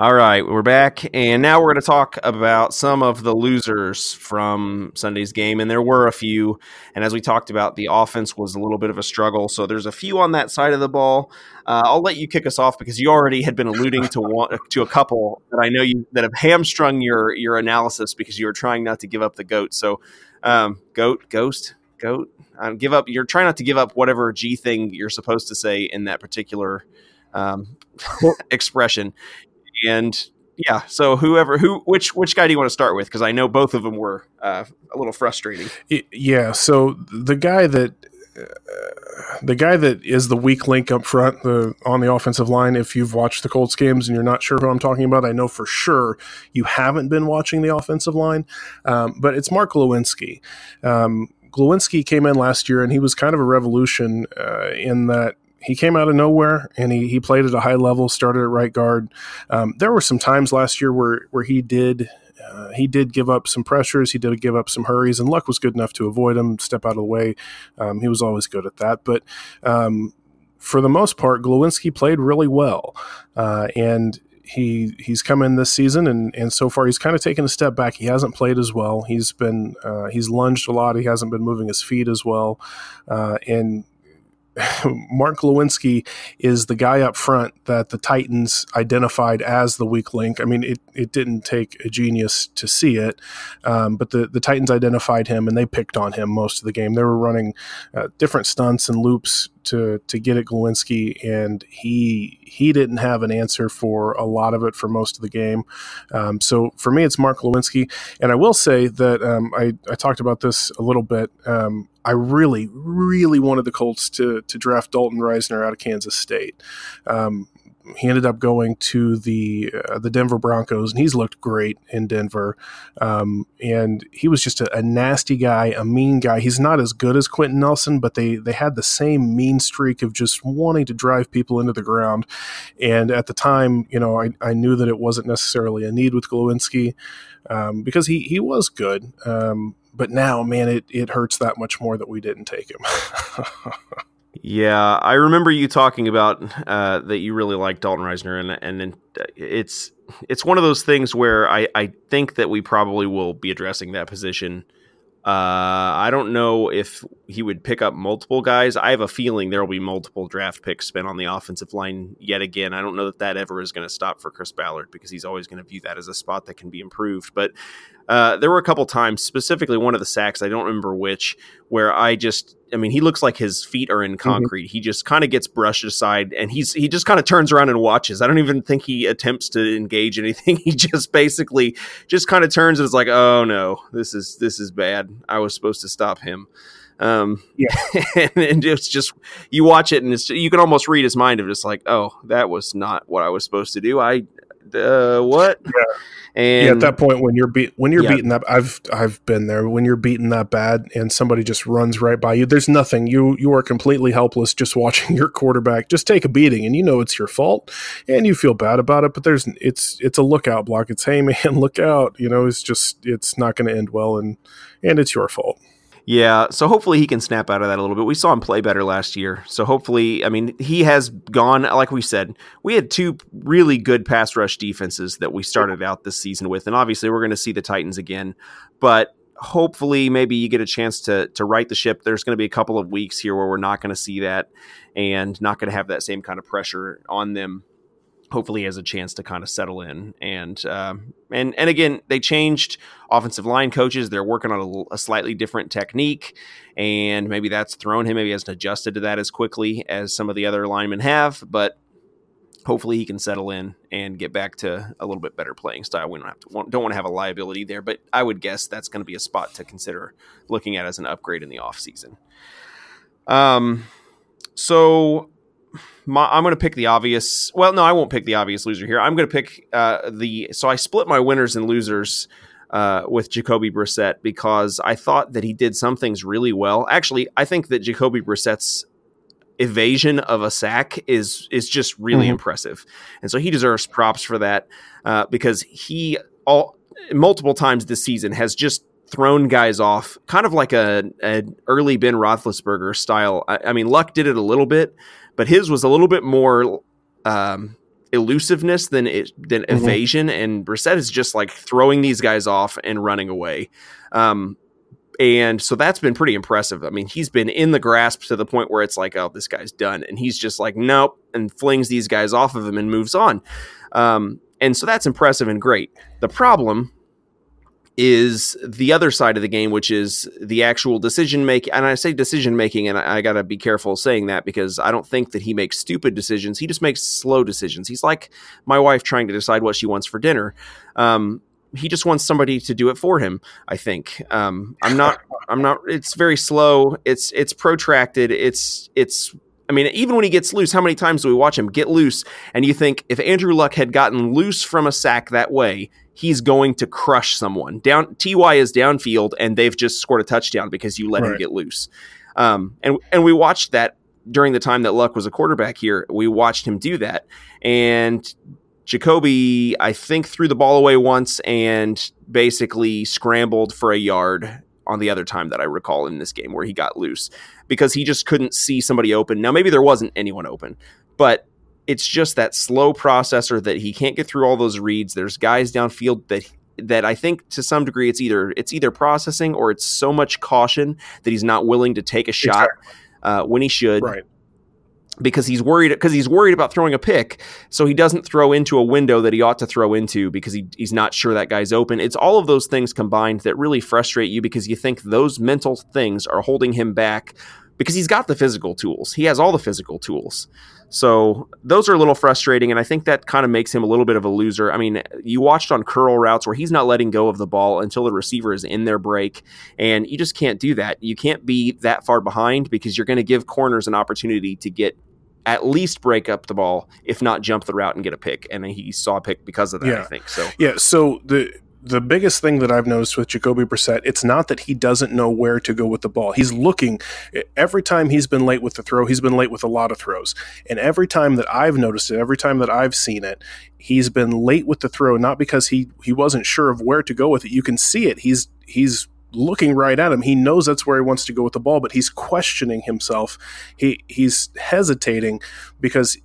All right, we're back, and now we're going to talk about some of the losers from Sunday's game, and there were a few. And as we talked about, the offense was a little bit of a struggle, so there's a few on that side of the ball. Uh, I'll let you kick us off because you already had been alluding to one, to a couple that I know you that have hamstrung your your analysis because you were trying not to give up the goat. So, um, goat, ghost, goat, um, give up. You're trying not to give up whatever G thing you're supposed to say in that particular um, expression and yeah so whoever who which which guy do you want to start with because i know both of them were uh, a little frustrating yeah so the guy that uh, the guy that is the weak link up front the on the offensive line if you've watched the colts games and you're not sure who i'm talking about i know for sure you haven't been watching the offensive line um, but it's mark Glowinski. Um, Glowinski came in last year and he was kind of a revolution uh, in that he came out of nowhere and he, he played at a high level, started at right guard. Um, there were some times last year where, where he did uh, he did give up some pressures. He did give up some hurries, and Luck was good enough to avoid him, step out of the way. Um, he was always good at that. But um, for the most part, Glowinski played really well, uh, and he he's come in this season, and and so far he's kind of taken a step back. He hasn't played as well. He's been uh, he's lunged a lot. He hasn't been moving his feet as well, uh, and Mark Glowinski is the guy up front that the Titans identified as the weak link. I mean, it, it didn't take a genius to see it, um, but the, the Titans identified him and they picked on him most of the game. They were running uh, different stunts and loops to to get at Glowinski, and he he didn't have an answer for a lot of it for most of the game. Um, so for me, it's Mark Glowinski, and I will say that um, I I talked about this a little bit. Um, I really, really wanted the Colts to to draft Dalton Risner out of Kansas State. Um, he ended up going to the uh, the Denver Broncos, and he's looked great in Denver. Um, and he was just a, a, nasty guy, a mean guy. He's not as good as Quenton Nelson, but they they had the same mean streak of just wanting to drive people into the ground. And at the time, you know, I, I knew that it wasn't necessarily a need with Glowinski um, because he he was good. Um, but now, man, it it hurts that much more that we didn't take him. Yeah, I remember you talking about uh, that you really like Dalton Risner, and and it's it's one of those things where I I think that we probably will be addressing that position. Uh, I don't know if he would pick up multiple guys. I have a feeling there will be multiple draft picks spent on the offensive line yet again. I don't know that that ever is going to stop for Chris Ballard because he's always going to view that as a spot that can be improved. But uh, there were a couple times, specifically one of the sacks, I don't remember which, where I just, I mean, he looks like his feet are in mm-hmm. concrete. Mm-hmm. He just kind of gets brushed aside and he's, he just kind of turns around and watches. I don't even think he attempts to engage anything. He just basically just kind of turns and is like, oh no, this is, this is bad. I was supposed to stop him. Um, yeah, and, and, it's just you watch it and it's you can almost read his mind of just like, oh, that was not what I was supposed to do. I uh, what? Yeah. And yeah, at that point when you're beat when you're yeah. beating that I've I've been there when you're beaten that bad and somebody just runs right by you. There's nothing you you are completely helpless just watching your quarterback just take a beating and you know it's your fault and you feel bad about it. But there's it's it's a lookout block. It's hey man, look out. You know it's just it's not going to end well and and it's your fault. Yeah, so hopefully he can snap out of that a little bit. We saw him play better last year. So hopefully, I mean, he has gone, like we said, we had two really good pass rush defenses that we started out this season with. And obviously, we're going to see the Titans again. But hopefully, maybe you get a chance to, to right the ship. There's going to be a couple of weeks here where we're not going to see that and not going to have that same kind of pressure on them hopefully has a chance to kind of settle in and um, and and again they changed offensive line coaches they're working on a, a, slightly different technique and maybe that's thrown him maybe he hasn't adjusted to that as quickly as some of the other linemen have but hopefully he can settle in and get back to a little bit better playing style. We don't have to don't want to have a liability there, but I would guess that's going to be a spot to consider looking at as an upgrade in the offseason. Um, so my, I'm going to pick the obvious. Well, no, I won't pick the obvious loser here. I'm going to pick uh, the. So I split my winners and losers uh, with Jacoby Brissett because I thought that he did some things really well. Actually, I think that Jacoby Brissett's evasion of a sack is is just really mm-hmm. impressive, and so he deserves props for that uh, because he all multiple times this season has just thrown guys off, kind of like a, an early Ben Roethlisberger style. I, I, mean, Luck did it a little bit, but his was a little bit more um, elusiveness than it, than mm-hmm. evasion. And Brissett is just like throwing these guys off and running away. Um, and so that's been pretty impressive. I mean, he's been in the grasp to the point where it's like, oh, this guy's done. And he's just like, nope, and flings these guys off of him and moves on. Um, and so that's impressive and great. The problem is the other side of the game, which is the actual decision making. And I say decision making, and I, I got to be careful saying that because I don't think that he makes stupid decisions. He just makes slow decisions. He's like my wife trying to decide what she wants for dinner. Um, he just wants somebody to do it for him. I think. Um, I'm not. I'm not. It's very slow. It's it's protracted. It's it's. I mean, even when he gets loose, how many times do we watch him get loose? And you think if Andrew Luck had gotten loose from a sack that way, he's going to crush someone. Down Ty is downfield, and they've just scored a touchdown because you let right. him get loose. Um, and and we watched that during the time that Luck was a quarterback here. We watched him do that, and Jacoby, I think, threw the ball away once and basically scrambled for a yard on the other time that I recall in this game where he got loose because he just couldn't see somebody open. Now maybe there wasn't anyone open, but it's just that slow processor that he can't get through all those reads. There's guys downfield that that I think to some degree it's either it's either processing or it's so much caution that he's not willing to take a shot exactly. uh, when he should. Right. Because he's worried because he's worried about throwing a pick, so he doesn't throw into a window that he ought to throw into because he, he's not sure that guy's open. It's all of those things combined that really frustrate you because you think those mental things are holding him back because he's got the physical tools. He has all the physical tools. So those are a little frustrating, and I think that kind of makes him a little bit of a loser. I mean, you watched on curl routes where he's not letting go of the ball until the receiver is in their break, and you just can't do that. You can't be that far behind because you're going to give corners an opportunity to get at least break up the ball, if not jump the route and get a pick. And he saw a pick because of that, yeah. I think. So yeah, so the the biggest thing that I've noticed with Jacoby Brissett, it's not that he doesn't know where to go with the ball. He's looking every time he's been late with the throw, he's been late with a lot of throws. And every time that I've noticed it, every time that I've seen it, he's been late with the throw, not because he he wasn't sure of where to go with it. You can see it. He's he's looking right at him. He knows that's where he wants to go with the ball, but he's questioning himself. He he's hesitating because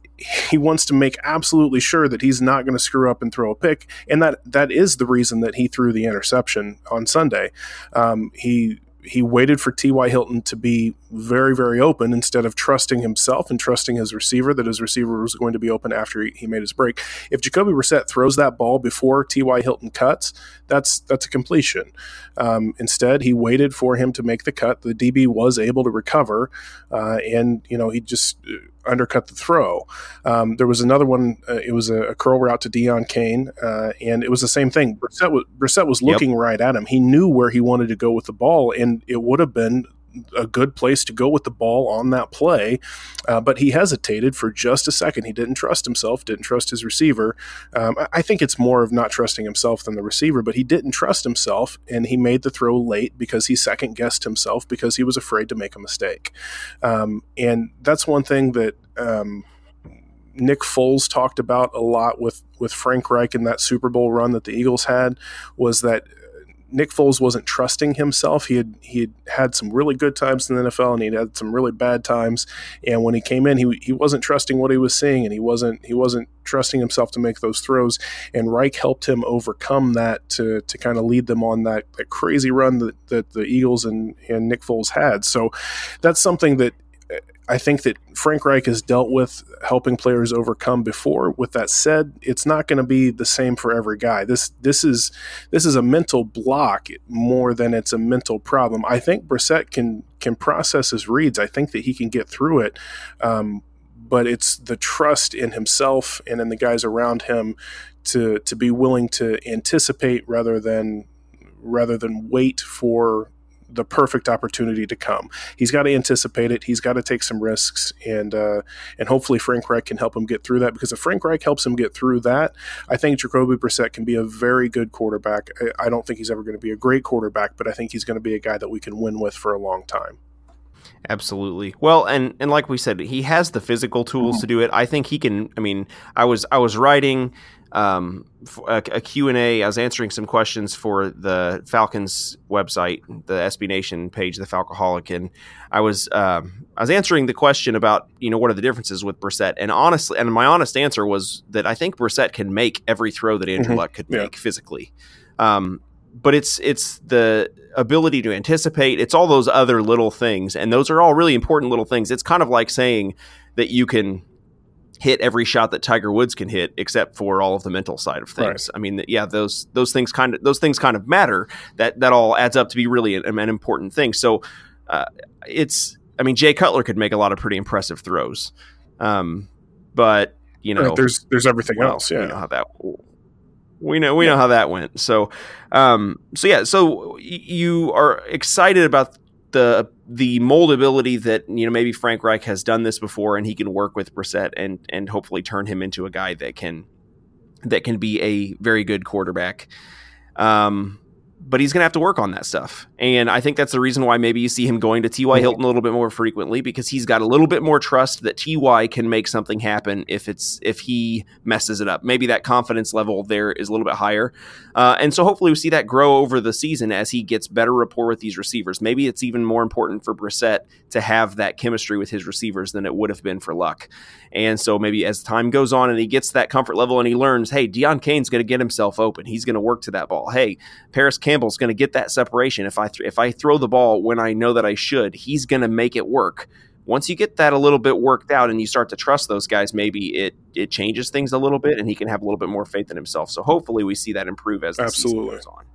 he wants to make absolutely sure that he's not going to screw up and throw a pick, and that that is the reason that he threw the interception on Sunday. Um, he he waited for T.Y. Hilton to be very, very open instead of trusting himself and trusting his receiver that his receiver was going to be open after he, he made his break. If Jacoby Brissett throws that ball before T.Y. Hilton cuts, that's that's a completion. Um, instead, he waited for him to make the cut. The DB was able to recover, uh, and you know he just undercut the throw. Um, there was another one. Uh, it was a, a, curl route to Deon Cain, uh, and it was the same thing. Brissett was, Brissett was looking yep. right at him. He knew where he wanted to go with the ball, and it would have been a good place to go with the ball on that play, uh, but he hesitated for just a second. He didn't trust himself, didn't trust his receiver. Um, I think it's more of not trusting himself than the receiver, but he didn't trust himself, and he made the throw late because he second guessed himself because he was afraid to make a mistake. Um, and that's one thing that. Um, Nick Foles talked about a lot with with Frank Reich in that Super Bowl run that the Eagles had was that Nick Foles wasn't trusting himself. He had he had had some really good times in the NFL, and he had some really bad times. And when he came in, he he wasn't trusting what he was seeing, and he wasn't he wasn't trusting himself to make those throws. And Reich helped him overcome that to to kind of lead them on that, that crazy run that, that the Eagles and and Nick Foles had. So that's something that I think that Frank Reich has dealt with helping players overcome before. With that said, it's not going to be the same for every guy. This this is this is a mental block more than it's a mental problem. I think Brissett can can process his reads. I think that he can get through it. Um, but it's the trust in himself and in the guys around him to to be willing to anticipate rather than rather than wait for the perfect opportunity to come. He's got to anticipate it. He's got to take some risks, and uh, and hopefully Frank Reich can help him get through that. Because if Frank Reich helps him get through that, I think Jacoby Brissett can be a very good quarterback. I, I don't think he's ever going to be a great quarterback, but I think he's going to be a guy that we can win with for a long time. Absolutely. Well, and and like we said, he has the physical tools mm-hmm. to do it. I think he can. I mean, I was I was writing um, a, a Q&A. I was answering some questions for the Falcons website, the SB Nation page, the Falcoholic, and I was um, I was answering the question about you know what are the differences with Brissett, and honestly, and my honest answer was that I think Brissett can make every throw that Andrew mm-hmm. Luck could make yeah. physically. Um, but it's it's the ability to anticipate. It's all those other little things, and those are all really important little things. It's kind of like saying that you can hit every shot that Tiger Woods can hit, except for all of the mental side of things. Right. I mean, yeah, those those things kind of those things kind of matter. That that all adds up to be really an, an important thing. So uh, it's, I mean, Jay Cutler could make a lot of pretty impressive throws, um, but you know, right, there's there's everything well, else. Yeah, you know how that we know we yeah. know how that went. So, um, so yeah, so you are excited about the the moldability that you know maybe Frank Reich has done this before and he can work with Brissett and and hopefully turn him into a guy that can that can be a very good quarterback. Um, but he's going to have to work on that stuff. And I think that's the reason why maybe you see him going to T.Y. Hilton a little bit more frequently because he's got a little bit more trust that T.Y. can make something happen if it's if he messes it up. Maybe that confidence level there is a little bit higher. Uh, and so hopefully we see that grow over the season as he gets better rapport with these receivers. Maybe it's even more important for Brissett to have that chemistry with his receivers than it would have been for Luck. And so maybe as time goes on and he gets that comfort level and he learns, hey, Deon Cain's going to get himself open. He's going to work to that ball. Hey, Parris Campbell's going to get that separation. If I th- if I throw the ball when I know that I should, he's going to make it work. Once you get that a little bit worked out and you start to trust those guys, maybe it it changes things a little bit and he can have a little bit more faith in himself. So hopefully we see that improve as the Absolutely. season goes on.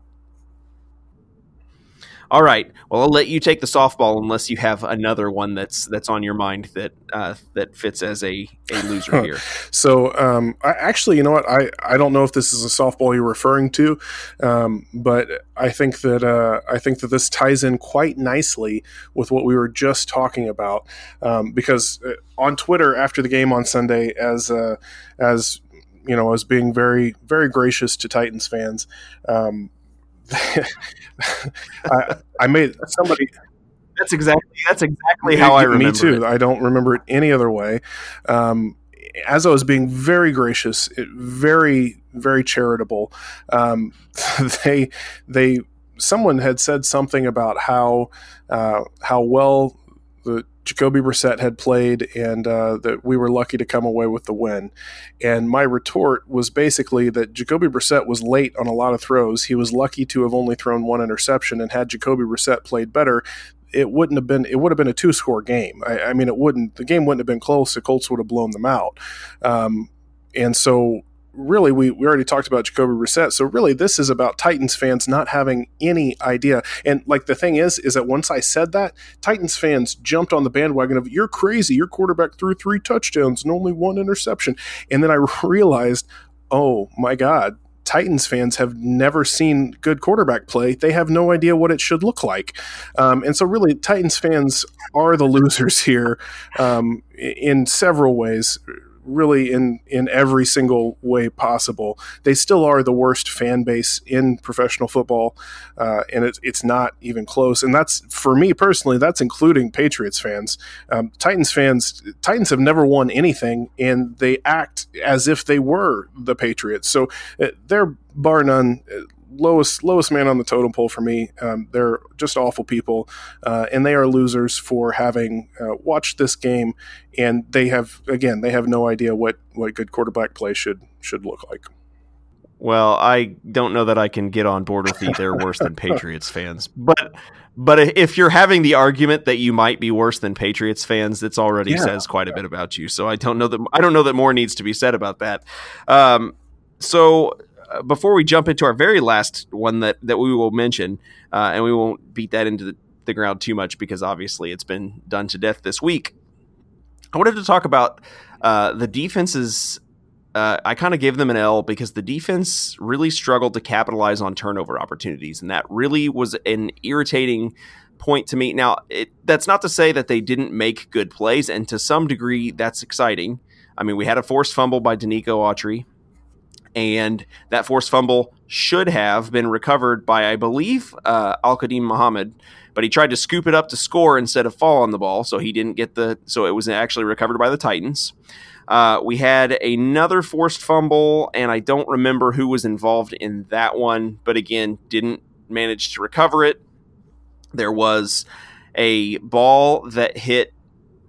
All right. Well, I'll let you take the softball unless you have another one that's that's on your mind that uh, that fits as a, a loser here. so, um, I, actually, you know what? I, I don't know if this is a softball you're referring to, um, but I think that uh, I think that this ties in quite nicely with what we were just talking about um, because uh, on Twitter after the game on Sunday, as uh, as you know, as being very very gracious to Titans fans. Um, I, I made somebody. That's exactly that's exactly how I remember. Me too. It. I don't remember it any other way. Um, as I was being very gracious, it, very very charitable, um, they they someone had said something about how uh, how well the Jacoby Brissett had played and uh, that we were lucky to come away with the win. And my retort was basically that Jacoby Brissett was late on a lot of throws. He was lucky to have only thrown one interception, and had Jacoby Brissett played better, it wouldn't have been it would have been a two score game. I, I, mean, it wouldn't the game wouldn't have been close. The Colts would have blown them out. Um, and so really we, we already talked about Jacoby Brissett. So really this is about Titans fans not having any idea. And like the thing is, is that once I said that, Titans fans jumped on the bandwagon of you're crazy. Your quarterback threw three touchdowns and only one interception. And then I realized, oh my God, Titans fans have never seen good quarterback play. They have no idea what it should look like. Um, and so, really, Titans fans are the losers here um, in several ways really in in every single way possible. They still are the worst fan base in professional football, uh, and it's it's not even close. And that's for me personally. That's including Patriots fans. Um, Titans fans. Titans have never won anything, and they act as if they were the Patriots. So uh, they're bar none lowest lowest man on the totem pole for me. Um, they're just awful people, uh, and they are losers for having uh, watched this game, and they have again they have no idea what what good quarterback play should should look like. Well, I don't know that I can get on board with you. They're worse than Patriots fans, but but if you're having the argument that you might be worse than Patriots fans, that's already yeah. says quite a bit about you. So I don't know that I don't know that more needs to be said about that. Um, so before we jump into our very last one that, that we will mention, uh, and we won't beat that into the, the ground too much because obviously it's been done to death this week. I wanted to talk about Uh, the defense's. Uh, I kind of gave them an L because the defense really struggled to capitalize on turnover opportunities, and that really was an irritating point to me. Now, it, that's not to say that they didn't make good plays, and to some degree, that's exciting. I mean, we had a forced fumble by Denico Autry, and that forced fumble should have been recovered by, I believe, uh, Al-Quadin Muhammad, but he tried to scoop it up to score instead of fall on the ball, so he didn't get the. So it was actually recovered by the Titans. Uh, we had another forced fumble, and I don't remember who was involved in that one, but again, didn't manage to recover it. There was a ball that hit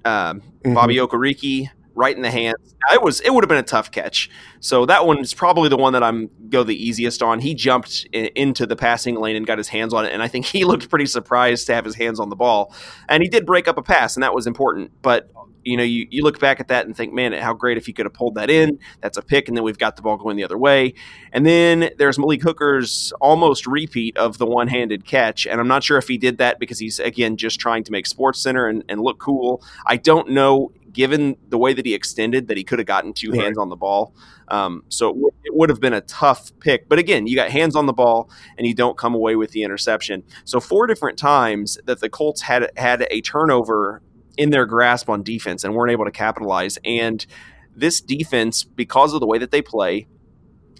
um, mm-hmm. Bobby Okereke right in the hands. It was it would have been a tough catch. So that one is probably the one that I'm go the easiest on. He jumped in, into the passing lane and got his hands on it, and I think he looked pretty surprised to have his hands on the ball. And he did break up a pass, and that was important. But you know, you, you look back at that and think, man, how great if he could have pulled that in. That's a pick, and then we've got the ball going the other way. And then there's Malik Hooker's almost repeat of the one handed catch. And I'm not sure if he did that because he's, again, just trying to make SportsCenter and, and look cool. I don't know, given the way that he extended, that he could have gotten two right. hands on the ball. Um, so it, w- it would have been a tough pick. But again, you got hands on the ball and you don't come away with the interception. So four different times that the Colts had had a turnover in their grasp on defense and weren't able to capitalize. And this defense, because of the way that they play,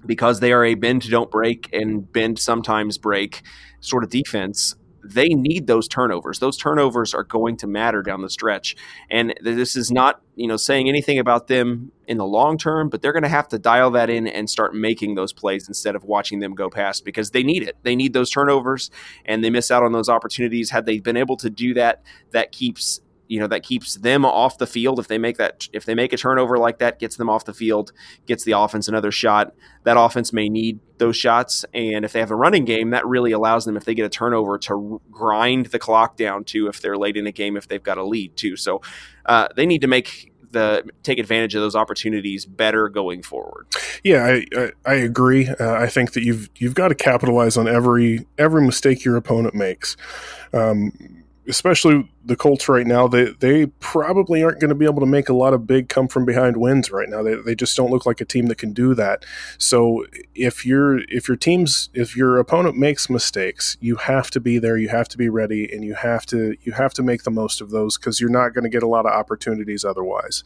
because they are a bend don't break and bend sometimes break sort of defense, they need those turnovers. Those turnovers are going to matter down the stretch. And this is not, you know, saying anything about them in the long term, but they're going to have to dial that in and start making those plays instead of watching them go past because they need it. They need those turnovers and they miss out on those opportunities. Had they been able to do that, that keeps you know that keeps them off the field if they make that if they make a turnover like that gets them off the field gets the offense another shot that offense may need those shots and if they have a running game that really allows them if they get a turnover to grind the clock down to if they're late in a game if they've got a lead too so uh, they need to make the take advantage of those opportunities better going forward. Yeah, I I, I agree. Uh, I think that you've you've got to capitalize on every every mistake your opponent makes. Um, especially the Colts right now, they they probably aren't going to be able to make a lot of big come from behind wins right now. They, they just don't look like a team that can do that. So if your if your team's if your opponent makes mistakes, you have to be there. You have to be ready, and you have to you have to make the most of those because you're not going to get a lot of opportunities otherwise.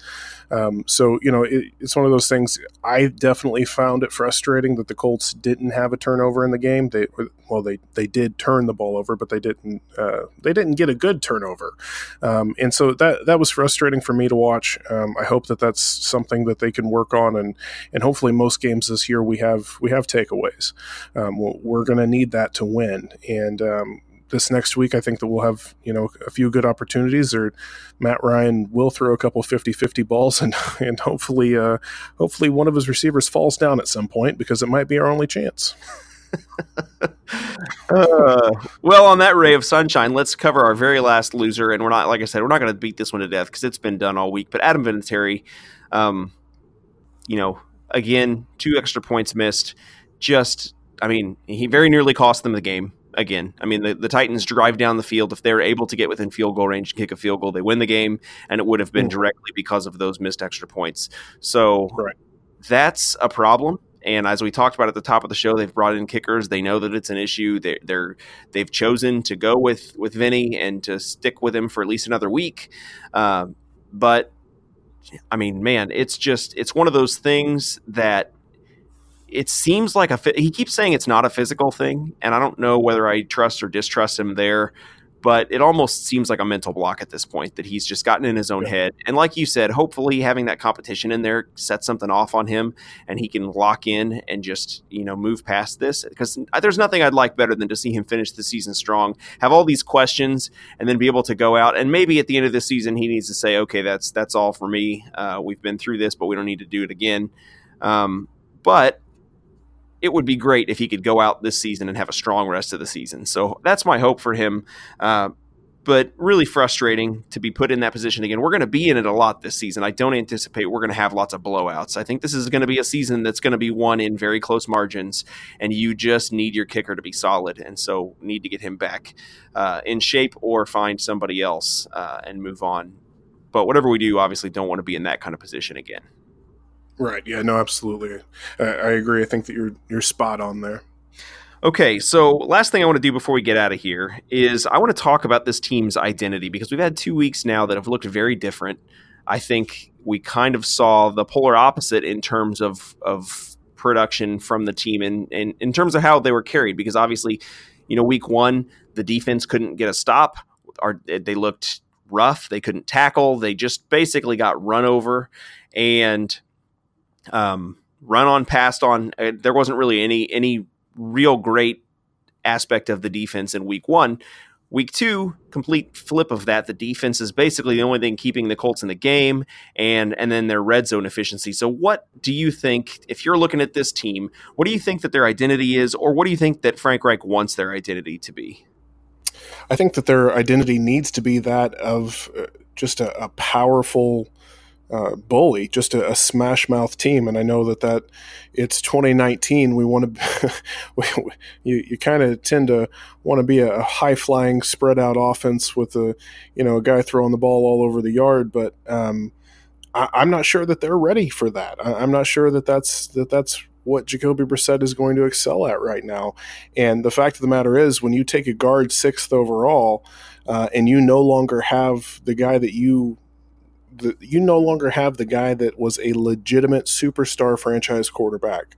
Um, so you know it, it's one of those things. I definitely found it frustrating that the Colts didn't have a turnover in the game. They well they they did turn the ball over, but they didn't uh, they didn't get a good turnover. Um, and so that that was frustrating for me to watch. Um, I hope that that's something that they can work on, and and hopefully most games this year we have we have takeaways. Um, we're going to need that to win, and um, this next week, I think that we'll have, you know, a few good opportunities or Matt Ryan will throw a couple 50-50 balls and, and hopefully, uh, hopefully one of his receivers falls down at some point because it might be our only chance. Uh, well, on that ray of sunshine, let's cover our very last loser. And we're not, like I said, we're not going to beat this one to death because it's been done all week. But Adam Vinatieri, um, you know, again, two extra points missed. Just, I mean, he very nearly cost them the game. Again, I mean, the, the Titans drive down the field. If they're able to get within field goal range and kick a field goal, they win the game. And it would have been directly because of those missed extra points. So right. that's a problem. And as we talked about at the top of the show, they've brought in kickers. They know that it's an issue. They, they're they've chosen to go with with Vinny and to stick with him for at least another week. Uh, but I mean, man, it's just it's one of those things that it seems like a. He keeps saying it's not a physical thing, and I don't know whether I trust or distrust him there but it almost seems like a mental block at this point that he's just gotten in his own yeah. head. And like you said, hopefully having that competition in there sets something off on him and he can lock in and just, you know, move past this because there's nothing I'd like better than to see him finish the season strong, have all these questions and then be able to go out and maybe at the end of the season he needs to say, okay, that's that's all for me. Uh, we've been through this, but we don't need to do it again. Um, but it would be great if he could go out this season and have a strong rest of the season. So that's my hope for him. Uh, but really frustrating to be put in that position again. We're going to be in it a lot this season. I don't anticipate we're going to have lots of blowouts. I think this is going to be a season that's going to be won in very close margins, and you just need your kicker to be solid. And so, need to get him back uh, in shape or find somebody else uh, and move on but whatever we do, obviously, don't want to be in that kind of position again. Right. Yeah. No. Absolutely. I, I agree. I think that you're you're spot on there. Okay, so last thing I want to do before we get out of here is I want to talk about this team's identity because we've had two weeks now that have looked very different. I think we kind of saw the polar opposite in terms of of production from the team and in, in, terms of how they were carried because obviously, you know, week one the defense couldn't get a stop. Or they looked rough. They couldn't tackle. They just basically got run over and um, run on, passed on. Uh, there wasn't really any any real great aspect of the defense in week one. Week two, complete flip of that. The defense is basically the only thing keeping the Colts in the game, and and then their red zone efficiency. So, what do you think if you're looking at this team? What do you think that their identity is, or what do you think that Frank Reich wants their identity to be? I think that their identity needs to be that of uh, just a, a powerful uh, bully, just a, a, smash mouth team. And I know that that it's 2019. We want to, you, you kind of tend to want to be a, high flying, spread out offense with a, you know, a guy throwing the ball all over the yard. But um, I, am not sure that they're ready for that. I, I'm not sure that that's that that's what Jacoby Brissett is going to excel at right now. And the fact of the matter is, when you take a guard sixth overall, uh, and you no longer have the guy that you the, you no longer have the guy that was a legitimate superstar franchise quarterback.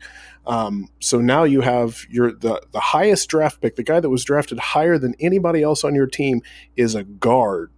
Um, so now you have your the the highest draft pick, the guy that was drafted higher than anybody else on your team is a guard.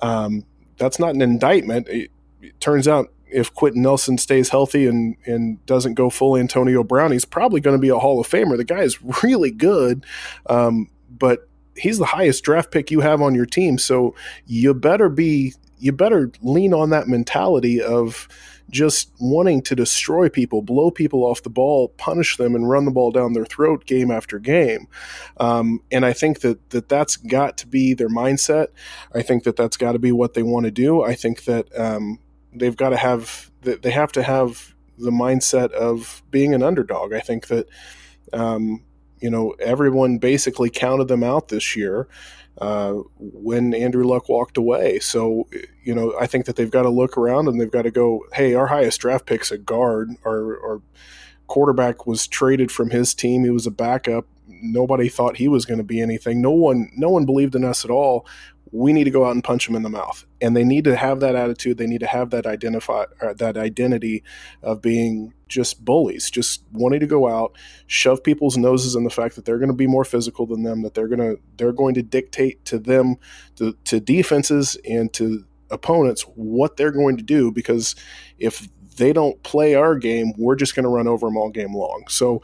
Um, that's not an indictment. It, it turns out if Quenton Nelson stays healthy and and doesn't go full Antonio Brown, he's probably going to be a Hall of Famer. The guy is really good, um, but he's the highest draft pick you have on your team. So you better be you better lean on that mentality of just wanting to destroy people, blow people off the ball, punish them, and run the ball down their throat game after game. Um, and I think that, that that's got to be their mindset. I think that that's got to be what they want to do. I think that um, they've got to have they have to have the mindset of being an underdog. I think that um, you know everyone basically counted them out this year uh, when Andrew Luck walked away. So, you know, I think that they've got to look around and they've got to go, hey, our highest draft pick's a guard. Our, our quarterback was traded from his team. He was a backup. Nobody thought he was going to be anything. No one, no one believed in us at all we need to go out and punch them in the mouth. And they need to have that attitude. They need to have that identify uh, that identity of being just bullies just wanting to go out shove people's noses in the fact that they're going to be more physical than them that they're going to they're going to dictate to them to, to defenses and to opponents what they're going to do. Because if they don't play our game, we're just going to run over them all game long. So,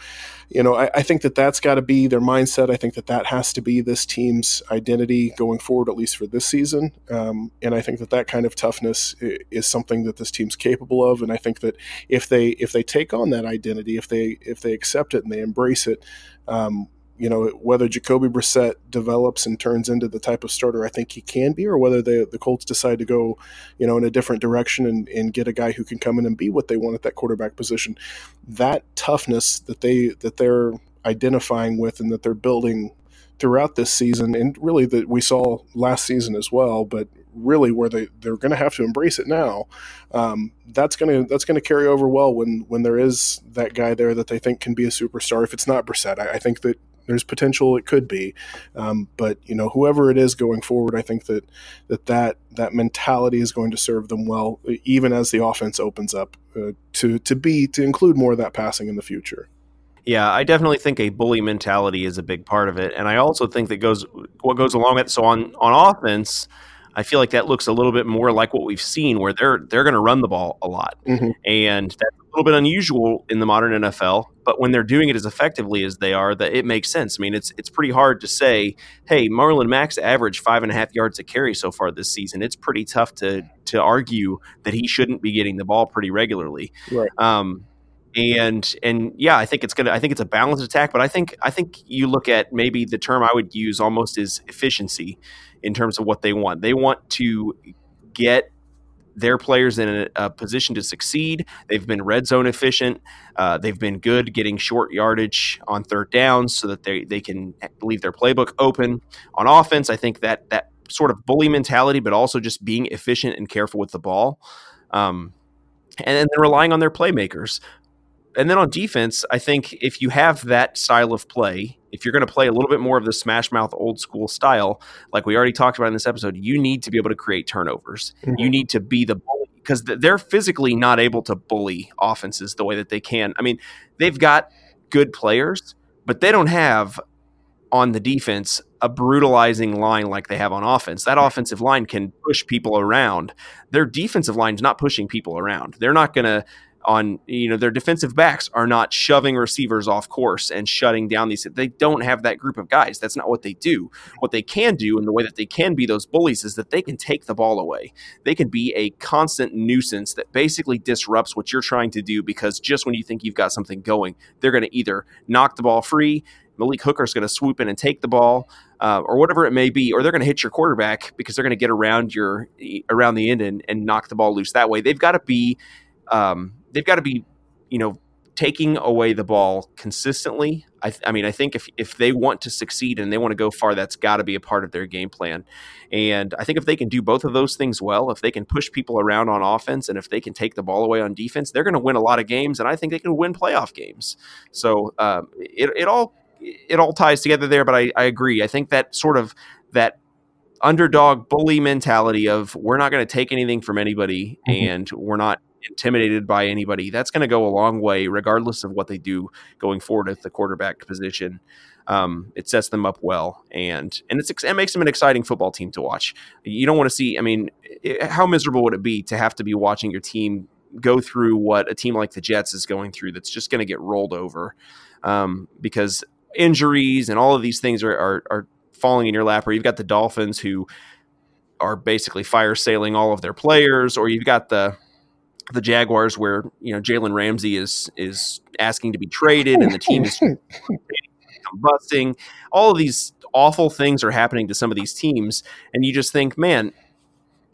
you know, I, I think that that's got to be their mindset. I think that that has to be this team's identity going forward, at least for this season. Um, and I think that that kind of toughness is something that this team's capable of. And I think that if they if they take on that identity, if they if they accept it and they embrace it, um, you know, whether Jacoby Brissett develops and turns into the type of starter I think he can be, or whether they, the Colts decide to go, you know, in a different direction and, and get a guy who can come in and be what they want at that quarterback position. That toughness that they that they're identifying with and that they're building throughout this season, and really that we saw last season as well, but really where they they're going to have to embrace it now. Um, that's going to that's going to carry over well when when there is that guy there that they think can be a superstar. If it's not Brissett, I, I think that there's potential it could be, um, but you know whoever it is going forward, I think that that that that mentality is going to serve them well, even as the offense opens up uh, to to be to include more of that passing in the future. Yeah, I definitely think a bully mentality is a big part of it, and I also think that goes what goes along with it. So on on offense, I feel like that looks a little bit more like what we've seen, where they're they're going to run the ball a lot, mm-hmm. and that's a little bit unusual in the modern NFL. But when they're doing it as effectively as they are, that it makes sense. I mean, it's it's pretty hard to say, hey, Marlon Mack's averaged five and a half yards a carry so far this season. It's pretty tough to to argue that he shouldn't be getting the ball pretty regularly. Right. Um, and and yeah, I think it's gonna. I think it's a balanced attack, but I think I think you look at maybe the term I would use almost is efficiency in terms of what they want. They want to get their players in a, a, position to succeed. They've been red zone efficient. Uh, they've been good getting short yardage on third downs so that they, they can leave their playbook open. On offense, I think that that sort of bully mentality, but also just being efficient and careful with the ball. Um, and then relying on their playmakers. And then on defense, I think if you have that style of play, if you're going to play a little bit more of the smash mouth old school style, like we already talked about in this episode, you need to be able to create turnovers. Mm-hmm. You need to be the bully because they're physically not able to bully offenses the way that they can. I mean, they've got good players, but they don't have on the defense a brutalizing line like they have on offense. That offensive line can push people around. Their defensive line's not pushing people around. They're not going to on you know their defensive backs are not shoving receivers off course and shutting down these they don't have that group of guys. That's not what they do. What they can do and the way that they can be those bullies is that they can take the ball away. They can be a constant nuisance that basically disrupts what you're trying to do because just when you think you've got something going they're going to either knock the ball free Malik Hooker's going to swoop in and take the ball, uh, or whatever it may be, or they're going to hit your quarterback because they're going to get around your around the end and, and knock the ball loose that way. They've got to be um, they've got to be, you know, taking away the ball consistently. I, th- I, mean, I think if if they want to succeed and they want to go far, that's got to be a part of their game plan. And I think if they can do both of those things well, if they can push people around on offense and if they can take the ball away on defense, they're going to win a lot of games. And I think they can win playoff games. So um, it, it all it all ties together there. But I, I agree. I think that sort of that underdog bully mentality of we're not going to take anything from anybody mm-hmm. and we're not intimidated by anybody, that's going to go a long way, regardless of what they do going forward at the quarterback position. Um, it sets them up well, and and it makes them an exciting football team to watch. You don't want to see. I mean, it, how miserable would it be to have to be watching your team go through what a team like the Jets is going through? That's just going to get rolled over um, because injuries and all of these things are, are, are falling in your lap. Or you've got the Dolphins who are basically fire sailing all of their players, or you've got the the Jaguars where you know Jalen Ramsey is is asking to be traded and the team is combusting. All of these awful things are happening to some of these teams, and you just think, man,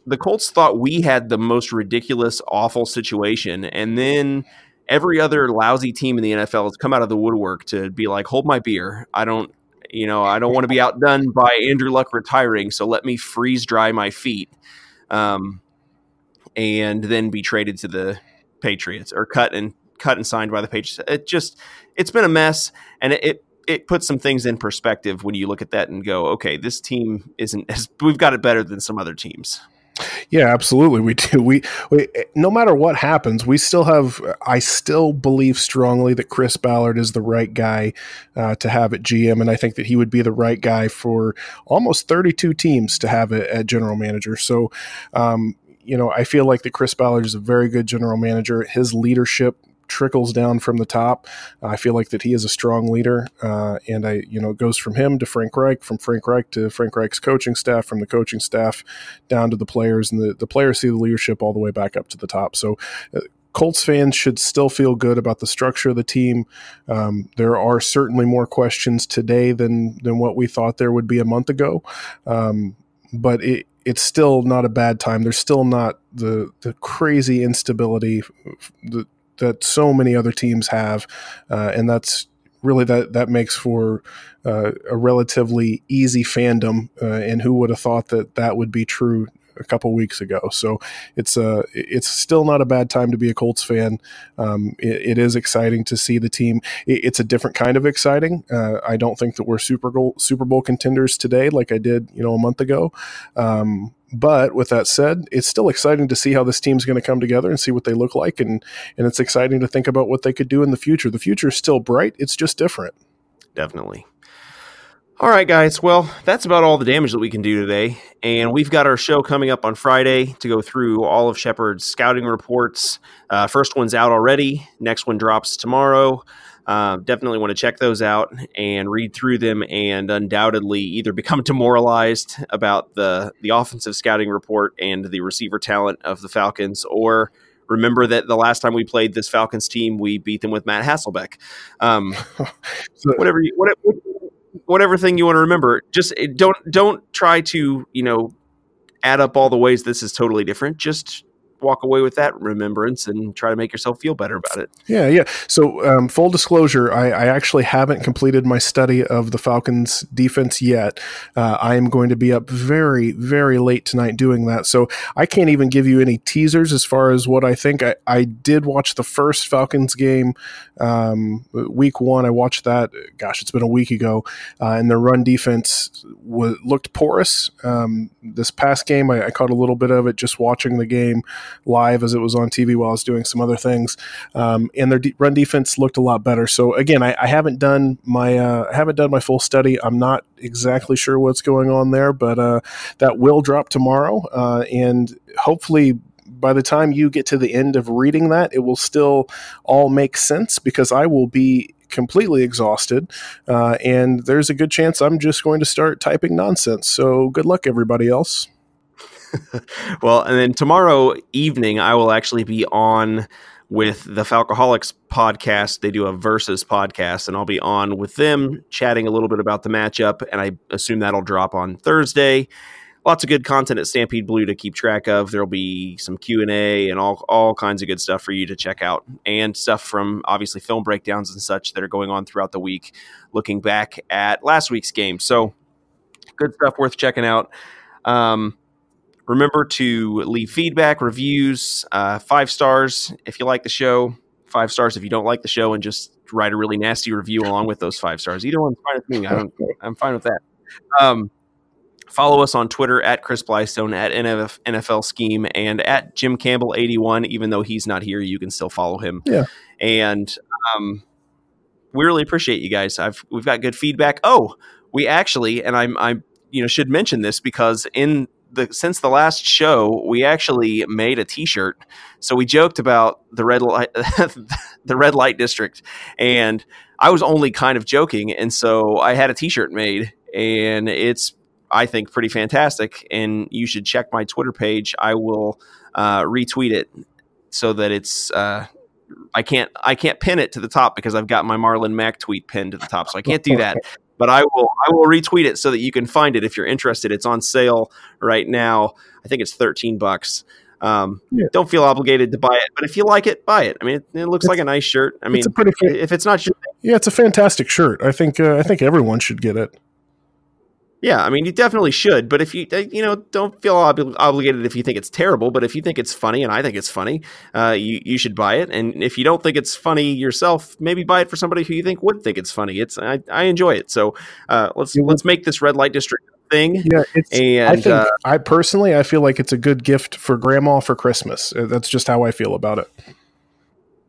the Colts thought we had the most ridiculous, awful situation, and then every other lousy team in the NFL has come out of the woodwork to be like, hold my beer. I don't, you know, I don't want to be outdone by Andrew Luck retiring, so let me freeze dry my feet. Um, and then be traded to the Patriots or cut and cut and signed by the Patriots. It just it's been a mess, and it, it it puts some things in perspective when you look at that and go, okay, this team isn't as we've got it better than some other teams. Yeah, absolutely. We do. We, we, no matter what happens, we still have. I still believe strongly that Chris Ballard is the right guy uh, to have at GM, and I think that he would be the right guy for almost 32 teams to have it at general manager. So, um, you know, I feel like that Chris Ballard is a very good general manager. His leadership trickles down from the top. I feel like that he is a strong leader, uh, and I, you know, it goes from him to Frank Reich, from Frank Reich to Frank Reich's coaching staff, from the coaching staff down to the players, and the, the players see the leadership all the way back up to the top. So. Uh, Colts fans should still feel good about the structure of the team. Um, there are certainly more questions today than than what we thought there would be a month ago, um, but it, it's still not a bad time. There's still not the the crazy instability that that so many other teams have, uh, and that's really that that makes for uh, a relatively easy fandom. Uh, and who would have thought that that would be true a couple weeks ago. So it's a uh, it's still not a bad time to be a Colts fan. Um, it, it is exciting to see the team. It, it's a different kind of exciting. Uh, I don't think that we're Super Bowl Super Bowl contenders today like I did you know a month ago. Um, but with that said, it's still exciting to see how this team's going to come together and see what they look like, and and it's exciting to think about what they could do in the future. The future is still bright; it's just different. Definitely. All right, guys. Well, that's about all the damage that we can do today. And we've got our show coming up on Friday to go through all of Shepherd's scouting reports. Uh, first one's out already. Next one drops tomorrow. Uh, definitely want to check those out and read through them, and undoubtedly either become demoralized about the the offensive scouting report and the receiver talent of the Falcons, or remember that the last time we played this Falcons team, we beat them with Matt Hasselbeck. Um, whatever, you, whatever, whatever thing you want to remember. Just eh, don't don't try to you know add up all the ways this is totally different. Just walk away with that remembrance and try to make yourself feel better about it. Yeah, yeah. So, um, full disclosure, I, I, actually haven't completed my study of the Falcons' defense yet. Uh, I am going to be up very, very late tonight doing that. So, I can't even give you any teasers as far as what I think. I, I did watch the first Falcons game um, week one. I watched that. Gosh, it's been a week ago, uh, and the run defense was, looked porous. Um, this past game, I, I caught a little bit of it just watching the game live as it was on TV while I was doing some other things. Um, and their de- run defense looked a lot better. So again, I, I haven't done my uh, I haven't done my full study. I'm not exactly sure what's going on there, but uh, that will drop tomorrow, uh, and hopefully by the time you get to the end of reading that, it will still all make sense because I will be completely exhausted. Uh, and there's a good chance I'm just going to start typing nonsense. So good luck, everybody else. well, and then tomorrow evening, I will actually be on with the Falcoholics podcast. They do a versus podcast, and I'll be on with them chatting a little bit about the matchup. And I assume that'll drop on Thursday. Lots of good content at Stampede Blue to keep track of. There'll be some Q and A and all all kinds of good stuff for you to check out, and stuff from obviously film breakdowns and such that are going on throughout the week, looking back at last week's game. So, good stuff worth checking out. Um, Remember to leave feedback, reviews, uh, five stars if you like the show, five stars if you don't like the show, and just write a really nasty review along with those five stars. Either one's fine with me. I don't, I'm fine with that. Um, follow us on Twitter at Chris Blystone, at NF, NFL Scheme, and at Jim Campbell 81. Even though he's not here, you can still follow him. Yeah. And um, we really appreciate you guys. I've we've got good feedback. Oh, we actually, and I'm I'm you know should mention this because in the since the last show, we actually made a T-shirt. So we joked about the red light, the red light district, and I was only kind of joking, and so I had a T-shirt made, and it's I think pretty fantastic. And you should check my Twitter page. I will uh, retweet it so that it's. Uh, I can't I can't pin it to the top because I've got my Marlon Mack tweet pinned to the top, so I can't do that but I will I will retweet it so that you can find it if you're interested. It's on sale right now. I think it's 13 bucks. Um, yeah. Don't feel obligated to buy it, but if you like it, buy it. I mean, it, it looks it's, like a nice shirt. I mean, it's pretty if it's not your yeah, it's a fantastic shirt. I think uh, I think everyone should get it. Yeah, I mean, you definitely should. But if you, uh, you know, don't feel ob- obligated if you think it's terrible. But if you think it's funny, and I think it's funny, uh, you you should buy it. And if you don't think it's funny yourself, maybe buy it for somebody who you think would think it's funny. It's I, I enjoy it. So uh, let's let's make this red light district thing. Yeah, and I think uh, I personally I feel like it's a good gift for grandma for Christmas. Uh, that's just how I feel about it.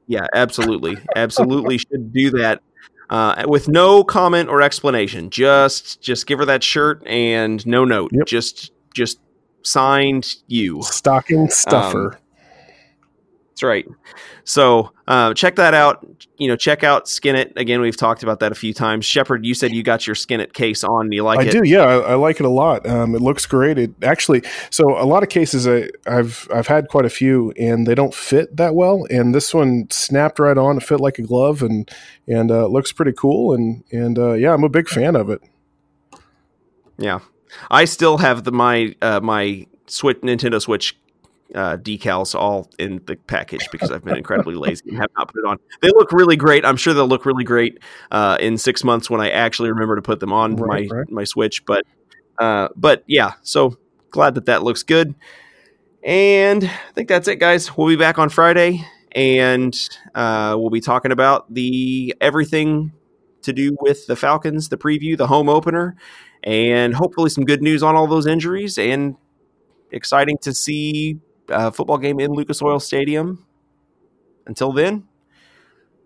Yeah, absolutely, absolutely should do that uh, with no comment or explanation. Just just give her that shirt and no note. Yep. Just just signed you. Stocking stuffer. Um, that's right. So uh, check that out. You know, check out Skinit. Again, we've talked about that a few times. Shepherd, you said you got your Skinit case on. You like I it? I do. Yeah, I, I, like it a lot. Um, it looks great. It actually. So a lot of cases, I, have I've had quite a few, and they don't fit that well. And this one snapped right on. It fit like a glove, and and uh, looks pretty cool. And and uh, yeah, I'm a big fan of it. Yeah, I still have the my uh, my Switch Nintendo Switch uh, decals all in the package because I've been incredibly lazy and have not put it on. They look really great. I'm sure they'll look really great uh, in six months when I actually remember to put them on right, my right. my Switch. But uh, but yeah, so glad that that looks good. And I think that's it, guys. We'll be back on Friday, and uh, we'll be talking about the everything to do with the Falcons, the preview, the home opener, and hopefully some good news on all those injuries and exciting to see uh, football game in Lucas Oil Stadium. Until then,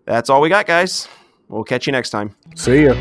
that's all we got, guys. We'll catch you next time. See ya.